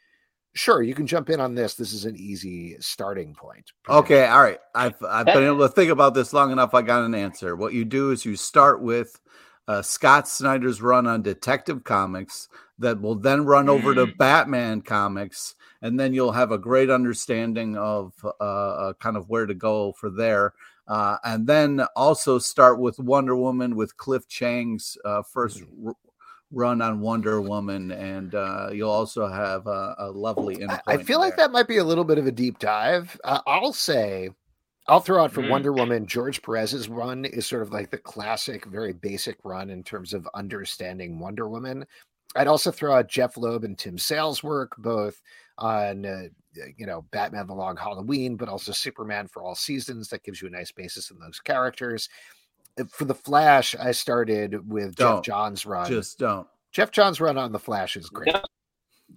sure, you can jump in on this. This is an easy starting point. Okay, all right. I've I've been able to think about this long enough. I got an answer. What you do is you start with uh, Scott Snyder's run on Detective Comics that will then run over to Mm. Batman Comics, and then you'll have a great understanding of uh, uh, kind of where to go for there. Uh, and then also start with Wonder Woman with Cliff Chiang's uh, first r- run on Wonder Woman, and uh, you'll also have a, a lovely. I, I feel like there. that might be a little bit of a deep dive. Uh, I'll say, I'll throw out for Mm. Wonder Woman. George Perez's run is sort of like the classic, very basic run in terms of understanding Wonder Woman. I'd also throw out Jeph Loeb and Tim Sale's work, both on uh, you know Batman: The Long Halloween, but also Superman for All Seasons. That gives you a nice basis in those characters. Uh, For the Flash, I started with Geoff Don't. Johns' run. just don't. Geoff Johns' run on the Flash is great. Yeah.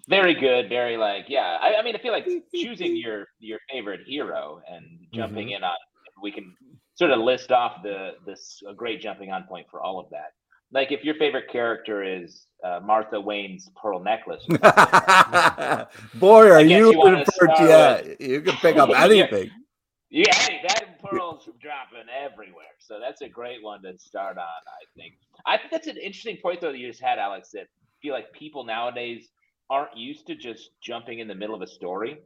Very good. Very like yeah. I, I mean, I feel like choosing your your favorite hero and jumping Mm-hmm. in on. We can sort of list off the this a great jumping on point for all of that. Like if your favorite character is uh, Martha Wayne's pearl necklace, Boy, are you you for yeah, You can pick up anything. Yeah, hey, that pearl's dropping everywhere. So that's a great one to start on, I think. I think that's an interesting point though that you just had, Alex, that I feel like people nowadays aren't used to just jumping in the middle of a story.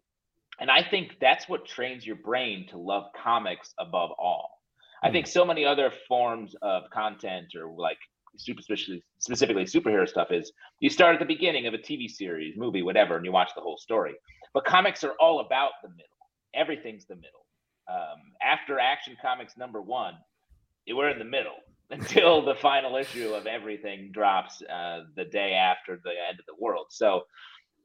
And I think that's what trains your brain to love comics above all. I think so many other forms of content or like super specifically, specifically superhero stuff is you start at the beginning of a TV series, movie, whatever, and you watch the whole story. But comics are all about the middle. Everything's the middle um, after Action Comics number one, we're in the middle until the final issue of everything drops uh, the day after the end of the world. So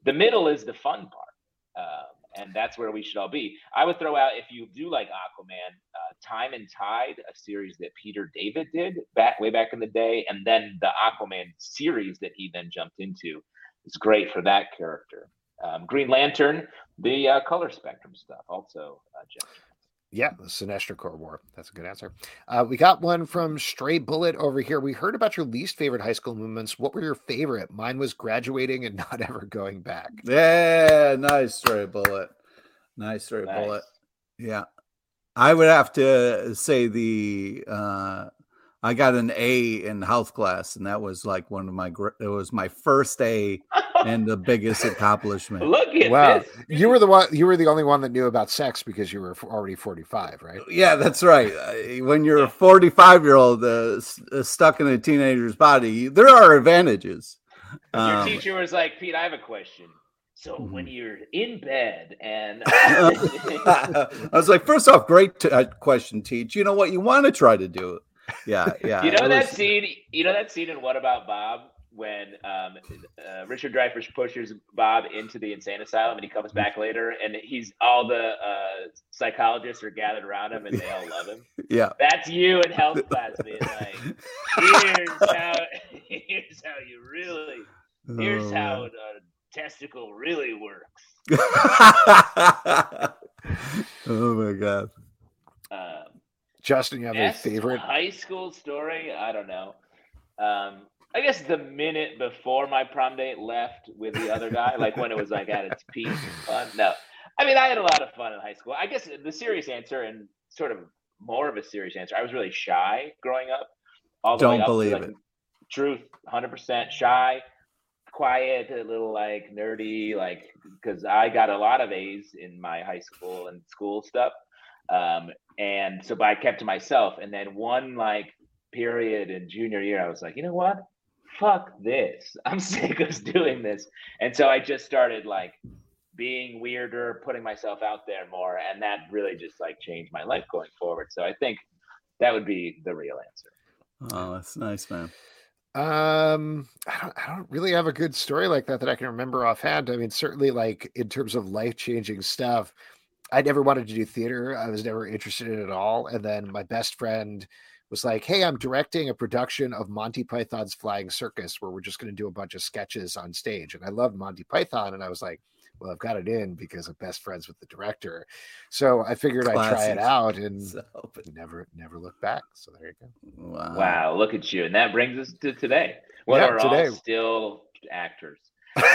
the middle is the fun part. Um, and that's where we should all be. I would throw out if you do like Aquaman, uh, Time and Tide, a series that Peter David did back way back in the day, and then the Aquaman series that he then jumped into is great for that character. Um, Green Lantern, the uh, color spectrum stuff, also uh. Yeah, the Sinestro Corps War. That's a good answer. Uh, we got one from Stray Bullet over here. We heard about your least favorite high school movements. What were your favorite? Mine was graduating and not ever going back. Yeah, nice stray bullet. Nice stray Nice. bullet. Yeah. I would have to say the uh I got an A in health class and that was like one of my it was my first A and the biggest accomplishment. Look at Wow, this. you were the one. You were the only one that knew about sex because you were already forty-five, right? Yeah, that's right. Uh, When you're a 45 year old uh, uh, stuck in a teenager's body, there are advantages. Your Um, teacher was like, Pete, I have a question. So Mhm. when you're in bed and I was like, first off, great t- uh, question, Teach. You know what? You want to try to do it. Yeah, yeah. you know that was- scene, you know that scene in What About Bob when um, uh, Richard Dreyfuss pushes Bob into the insane asylum and he comes back later and he's all the uh, psychologists are gathered around him and they all love him. Yeah. That's you in health class being like, here's how, here's how you really, here's Oh, how man. uh, testicle really works. oh my god. Um, Justin, you have a favorite? high school story? I don't know. Um, I guess the minute before my prom date left with the other guy, like when it was like at its peak fun. No, I mean I had a lot of fun in high school. I guess the serious answer and sort of more of a serious answer. I was really shy growing up. All the Don't up to, believe like, it. Truth, hundred percent shy, quiet, a little like nerdy, like because I got a lot of A's in my high school and school stuff. Um, and so, but I kept to myself. And then one like period in junior year, I was like, you know what? Fuck this. I'm sick of doing this. And so I just started like being weirder, putting myself out there more. And that really just like changed my life going forward. So I think that would be the real answer. Oh, that's nice, man. Um, I don't, I don't really have a good story like that that I can remember offhand. I mean, certainly, like in terms of life changing stuff, I never wanted to do theater. I was never interested in it at all. And then my best friend was like, "Hey, I'm directing a production of Monty Python's Flying Circus, where we're just going to do a bunch of sketches on stage." And I loved Monty Python, and I was like, "Well, I've got it in because I'm best friends with the director." So I figured I'd try it out, and So, but- never, never look back. So there you go. wow. Wow, look at you. And that brings us to today. Well, Yeah, we're today. all still actors. Um,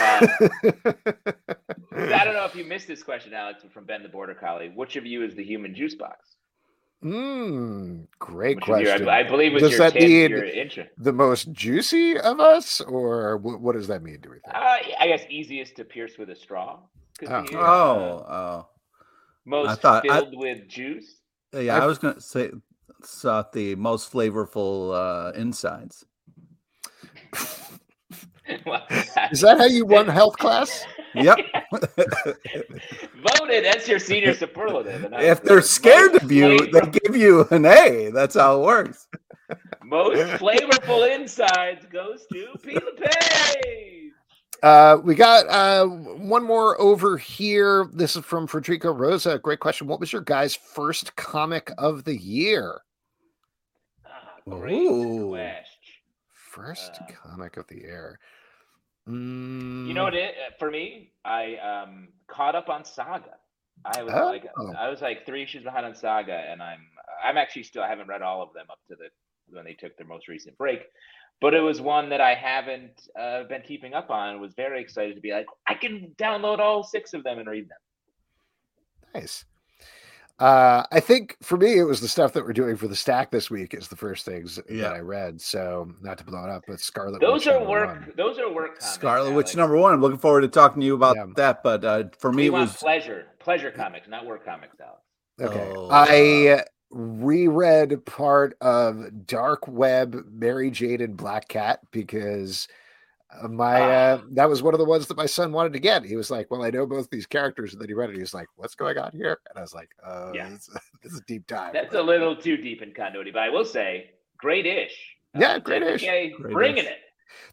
I don't know if you missed this question, Alex, from Ben the Border Collie. Which of you is the human juice box? Mm, great Which of you- question. I, I believe was Does your that tip, mean- your intro. the most juicy of us, or what, what does that mean? Do we think? Uh, I guess easiest to pierce with a straw. Oh. be, uh, Oh, oh. most thought- I- filled with juice. Yeah, I've- I was gonna say sought the most flavorful uh, insides. Is that how you won health class? Yep. voted? That's your senior superlative. and if they're scared of you, flavor- they give you an A. That's how it works. most flavorful insides goes to Pete LePage. Uh, we got uh, one more over here. This is from Frederico Rosa. Great question. What was your guys' first comic of the year? Ah, great Ooh. question. First Uh, comic of the year. Mm, You know what it for me? I um caught up on Saga. I was Oh. like I was like three issues behind on Saga, and I'm I'm actually still I haven't read all of them up to the when they took their most recent break, but it was one that I haven't uh, been keeping up on. Was very excited to be like I can download all six of them and read them. Nice. Uh, I think for me, it was the stuff that we're doing for the stack this week is the first things Yeah. that I read. So not to blow it up, but Scarlet. Those Witch are work. one. Those are work. Comics, Scarlet Witch Alex. number one. I'm looking forward to talking to you about Yeah. that. But uh, for me, We it want was pleasure, pleasure comics, not work comics, Alex. Okay. Oh, I reread part of Dark Web, Mary Jane, and Black Cat because my uh, that was one of the ones that my son wanted to get. He was like, "Well, I know both these characters," and then he read it. He was like, "What's going on here?" And I was like, "Uh, Yeah. this, this is a deep dive." That's a little too deep in continuity, but I will say, great ish. Yeah, great-ish. Great-ish. bringing it.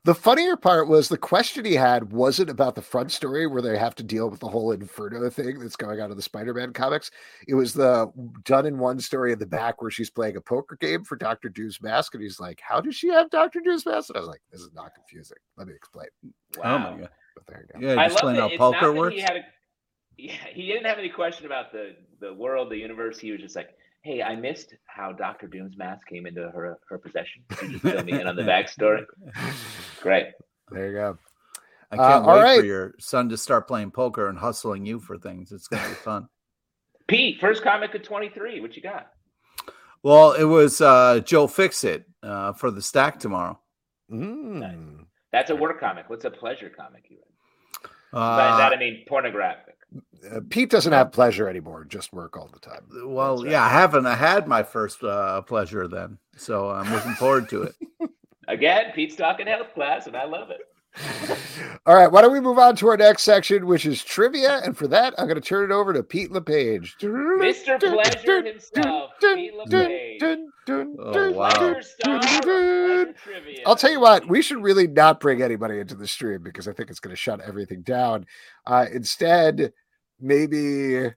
The funnier part was the question he had wasn't about the front story where they have to deal with the whole Inferno thing that's going on in the Spider-Man comics. It was the done in one story in the back where she's playing a poker game for Doctor Doom's mask, and he's like, "How does she have Doctor Doom's mask?" And I was like, "This is not confusing. Let me explain." oh Wow. my god, But there you go. yeah, I just explain how poker works. He, had a, yeah, he didn't have any question about the the world, the universe. He was just like, "Hey, I missed how Doctor Doom's mask came into her her possession. Could you just fill me in on the backstory?" Great. There you go. I Uh, can't all wait right. for your son to start playing poker and hustling you for things. It's gonna be fun. Pete, first comic of twenty three. What you got? Well, it was uh, Joe Fixit uh, for the stack tomorrow. Mm. That's a work comic. What's a pleasure comic you read? By Uh, that I mean pornographic. Uh, Pete doesn't have pleasure anymore; just work all the time. well, That's right. yeah, I haven't. I had my first uh, pleasure then, so I'm looking forward to it. Again, Pete's talking health class, and I love it. All right, why don't we move on to our next section, which is trivia? And for that, I'm going to turn it over to Pete LePage. Mr. Pleasure himself, Pete LePage. Oh, wow. Pleasure star of Pleasure Trivia. I'll tell you what, we should really not bring anybody into the stream because I think it's going to shut everything down. Uh, instead, maybe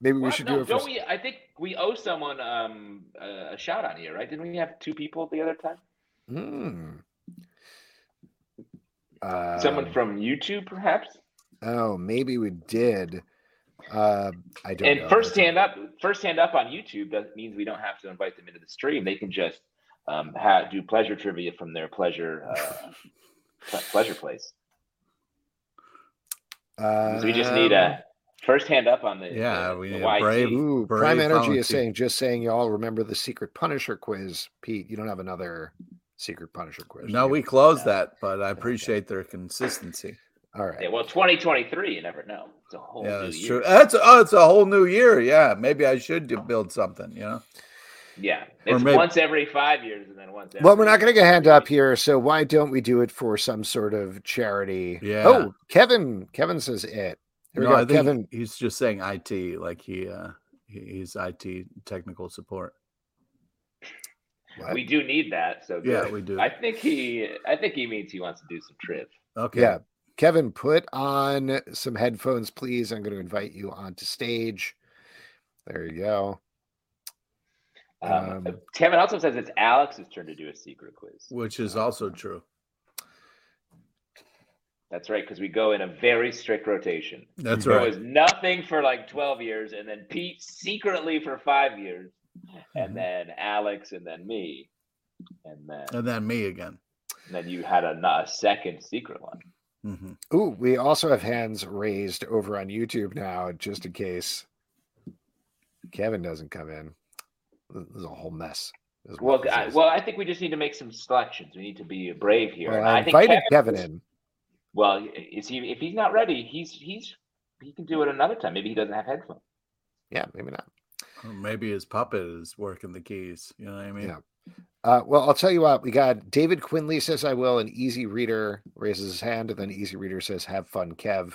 maybe we should no, do it for don't we? I think we owe someone um, a shout out here, right? Didn't we have two people the other time? Hmm. Um, Someone from YouTube, perhaps. Oh, maybe we did. Uh, I don't. And know. first hand up, first hand up on YouTube doesn't means we don't have to invite them into the stream. They can just um, ha do pleasure trivia from their pleasure uh, pleasure place. Uh, So we just need a first hand up on the Yeah, the, we the need YT. brave- Ooh, Brave Prime Energy volunteer. is saying, just saying, y'all remember the secret Punisher quiz. Pete, you don't have another secret Punisher quiz. No, we closed No. that, but I appreciate their consistency. All right. Yeah, well, 2023, you never know. It's a whole Yeah, new that's year. true. That's oh, it's a whole new year. Yeah, maybe I should do, build something. You know, Yeah, it's maybe- once every five years, and then once. Every Well, we're not going to get hand up here, so why don't we do it for some sort of charity? Yeah. Oh, Kevin. Kevin says it. Here no, we I think Kevin. he's just saying IT, like he uh he's IT technical support. What? We do need that. So Yeah, we do. I think he. I think he means he wants to do some trip. Okay. Yeah. Kevin, put on some headphones, please. I'm going to invite you onto stage. There you go. Um, Um, Kevin also says it's Alex's turn to do a secret quiz. Which is also true. That's right, because we go in a very strict rotation. That's There right. There was nothing for like 12 years, and then Pete secretly for five years, Mm-hmm. and then Alex, and then me, and then And then me again. and then you had a, a second secret one. hmm Ooh, we also have hands raised over on YouTube now, just in case Kevin doesn't come in. This is a whole mess. Well, I, well, I think we just need to make some selections. We need to be brave here. Well, And I I think invited Kevin was- in. Well, is he? If he's not ready, he's he's he can do it another time. Maybe he doesn't have headphones. Yeah, maybe not. Or maybe his puppet is working the keys. You know what I mean? Yeah. Uh, well, I'll tell you what. We got David Quinley says I will, and Easy Reader raises his hand, and then Easy Reader says "Have fun, Kev."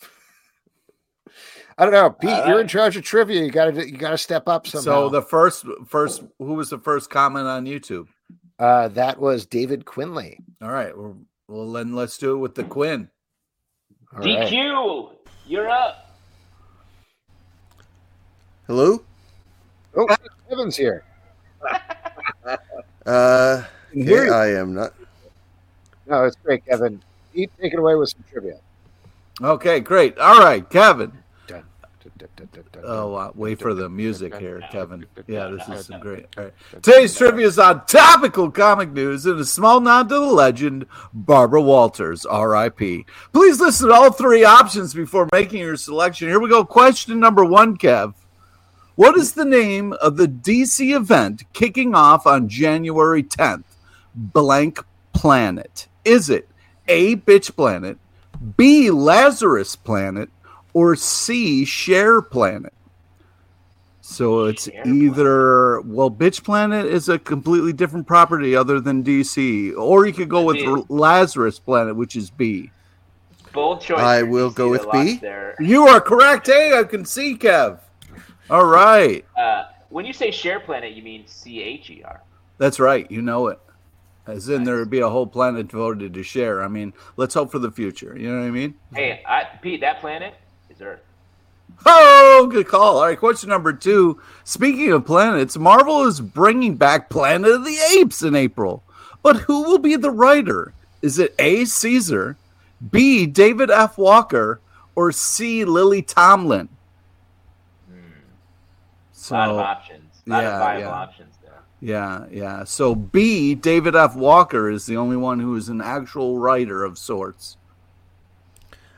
I don't know, Pete. All You're in charge of trivia. You got to you got to step up somehow. So the first first who was the first comment on YouTube? uh, that was David Quinley. All right. Well, well then let's do it with the Quinn. All right. DQ, you're up. Hello? Oh, Kevin's here. Uh, Here okay, I am not. No, it's great, Kevin. Pete, take it away with some trivia. Okay, great. All right, Kevin. Oh, wait for the music here, Kevin. Yeah, this is some great. All right. Today's trivia is on topical comic news and a small nod to the legend, Barbara Walters, R.I.P. Please listen to all three options before making your selection. Here we go. Question number one, Kev. What is the name of the DC event kicking off on January 10th? Blank Planet. Is it A, Bitch Planet, B, Lazarus Planet, or C, Share Planet? So it's Share either well, Bitch Planet is a completely different property other than DC, or you could go with Yeah. Lazarus Planet, which is B. Bold choice. I will DC go with B. There. You are correct. Hey, I can see Kev. All right, Uh, when you say share planet, you mean C H E R. that's right. You know it. As in, there would be a whole planet devoted to share. I mean, let's hope for the future. You know what I mean? Hey, I, Pete, that planet is Earth. Oh, good call. All right, question number two. Speaking of planets, Marvel is bringing back Planet of the Apes in April. But who will be the writer? Is it A. Caesar, B. David F. Walker, or C. Lily Tomlin? A lot of So, options. A lot yeah, of viable yeah. options there. yeah, yeah. So B. David F. Walker is the only one who is an actual writer of sorts.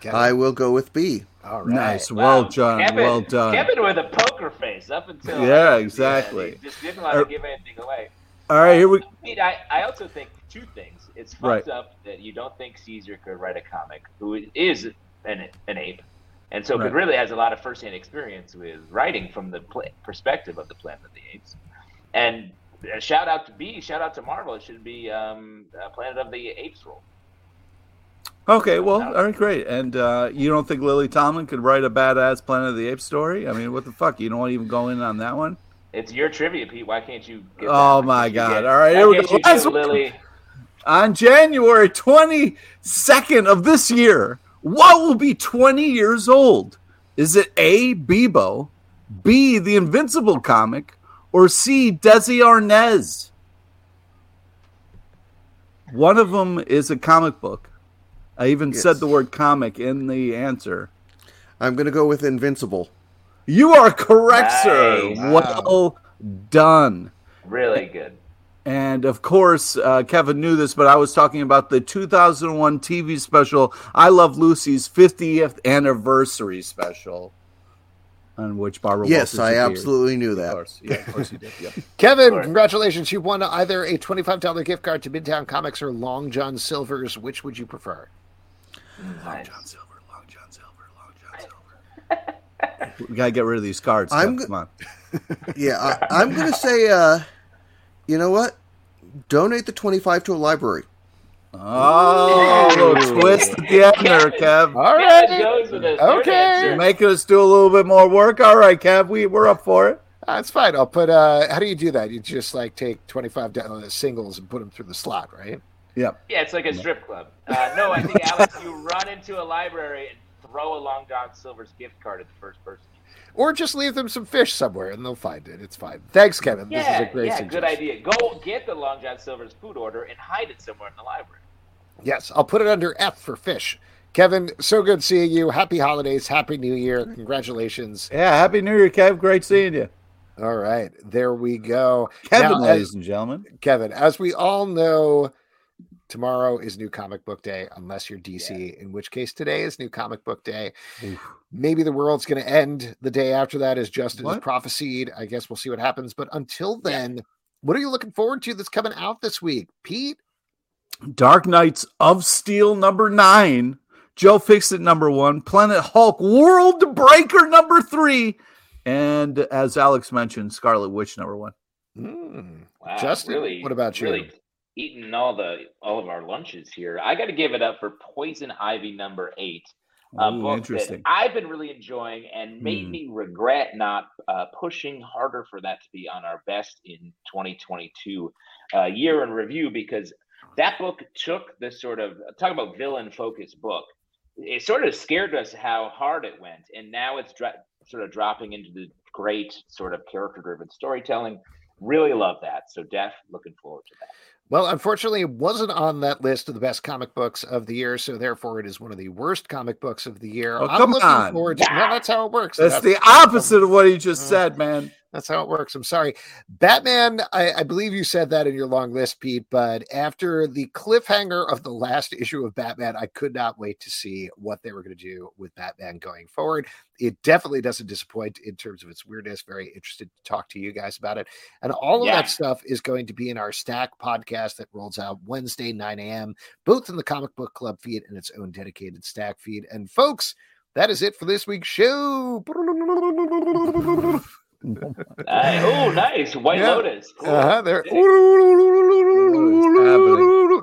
Kevin. I will go with B. All right. Nice. Well Wow, done. Kevin, well done. Kevin with a poker face up until Yeah, he exactly. just didn't want Er- to give anything away. All right, here we Pete, I, I also think two things. It's fucked Right. up that you don't think Caesar could write a comic who is an, an ape, and so Right. could really has a lot of firsthand experience with writing from the pla perspective of the Planet of the Apes. And uh, shout out to B, shout out to Marvel. It should be um, uh, Planet of the Apes role. Okay, well, all right, great. And uh, you don't think Lily Tomlin could write a badass Planet of the Apes story? I mean, what the fuck? You don't want to even go in on that one? It's your trivia, Pete. Why can't you? Get that? Oh, my God. get- All right, here we go. Last. Lily. On January 22nd of this year, what will be 20 years old? Is it A, Bebo, B, the Invincible comic, or C, Desi Arnaz? One of them is a comic book, I even Yes. said the word comic in the answer. I'm going to go with Invincible. You are correct, sir. Nice. Well done. Really good. And of course, uh, Kevin knew this, but I was talking about the 2001 TV special, I Love Lucy's 50th anniversary special, on which Barbara Yes, I absolutely knew Of that. course, yeah, of course you did. Yeah. Kevin, course. congratulations. You won either a $25 gift card to Midtown Comics or Long John Silver's. Which would you prefer? Nice. John Silver, Long John Silver, Long John Silver. we gotta get rid of these cards. I'm Kev, go- Come on. Yeah, I, I'm going to say, uh, you know what? Donate the 25 to a library. Oh, little twist at the end there, Kev. All Yeah, right. it goes with a third Okay. You're making us do a little bit more work. All right, Kev, we we're up for it. That's fine. I'll put, uh, how do you do that? You just like take 25 do- uh, singles and put them through the slot, right? Yep. Yeah, it's like a strip club. Uh, no, I think Alex, you run into a library and throw a Long John Silver's gift card at the first person. Or just leave them some fish somewhere and they'll find it. It's fine. Thanks, Kevin. Yeah, this is a great yeah, suggestion. good idea. Go get the Long John Silver's food order and hide it somewhere in the library. Yes, I'll put it under F for fish. Kevin, so good seeing you. Happy holidays. Happy New Year. Congratulations. Yeah. Happy New Year, Kev. Great seeing you, All right, there we go. Kevin, Now, ladies as, and gentlemen. Kevin, as we all know, tomorrow is New Comic Book Day, unless you're DC, in which case today is New Comic Book Day. Oof. Maybe the world's going to end the day after that, as Justin has prophesied. I guess we'll see what happens. But until then, what are you looking forward to that's coming out this week, Pete? Dark Knights of Steel number nine, Joe Fixit number one, Planet Hulk World Breaker number three, and as Alex mentioned, Scarlet Witch number one. Hmm. Wow, Justin, really, what about you? Really eating all the all of our lunches here. I got to give it up for Poison Ivy number eight. Ooh, book interesting. that I've been really enjoying and made Hmm. me regret not uh, pushing harder for that to be on our best in 2022 uh, year in review because that book took the sort of talk about villain focused book. It sort of scared us how hard it went, and now it's dra- sort of dropping into the great sort of character driven storytelling. Really love that. So, Def, looking forward to that. Well, unfortunately, it wasn't on that list of the best comic books of the year, so therefore it is one of the worst comic books of the year. Oh, I'm come looking on. forward to well, that's how it works. That's the opposite of what he just said, man. That's how it works. I'm sorry. Batman, I, I believe you said that in your long list, Pete, but after the cliffhanger of the last issue of Batman, I could not wait to see what they were going to do with Batman going forward. It definitely doesn't disappoint in terms of its weirdness. Very interested to talk to you guys about it. And all of Yeah. that stuff is going to be in our Stack podcast that rolls out Wednesday, 9 a.m., both in the Comic Book Club feed and its own dedicated Stack feed. And folks, that is it for this week's show. Oh, nice. White Yeah. Lotus. Cool. Uh-huh, there.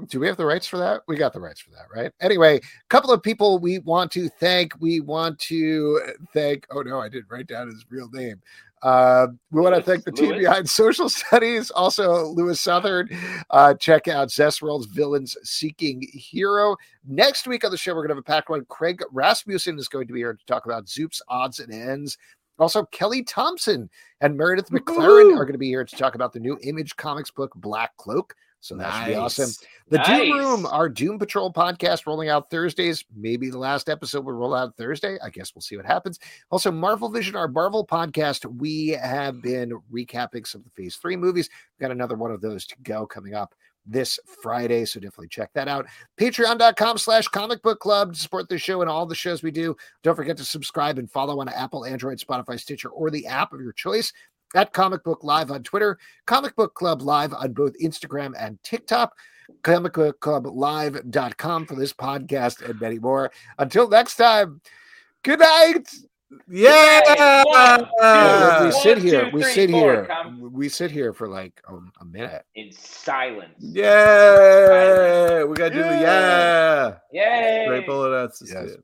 Do we have the rights for that? We got the rights for that, right? Anyway, a couple of people we want to thank. We want to thank. Oh no, I didn't write down his real name. Uh, we want to thank the team Louis? behind social studies. Also, Louis Southern. Uh, check out Zestworld's Villains Seeking Hero. Next week on the show, we're going to have a packed one. Craig Rasmussen is going to be here to talk about Zoop's odds and ends. Also, Kelly Thompson and Meredith McLaren Woohoo! are going to be here to talk about the new Image Comics book, Black Cloak. So that should be awesome. Nice. The Doom Room, our Doom Patrol podcast, rolling out Thursdays. Maybe the last episode will roll out Thursday. I guess we'll see what happens. Also, Marvel Vision, our Marvel podcast. We have been recapping some of the Phase Three movies. We've got another one of those to go coming up this Friday, so definitely check that out. Patreon.com slash comic book club to support the show and all the shows we do. Don't forget to subscribe and follow on Apple, Android, Spotify, Stitcher, or the app of your choice at Comic Book Live on Twitter, Comic Book Club Live on both Instagram and TikTok, comicbookclublive.com for this podcast and many more. Until next time, good night. Yeah. One, we One, sit here. two, we three, sit four, here. com- We sit here for like um, a minute. In silence. Yeah. We got to do the yeah. Yay. Great bullet. That's Yes. it.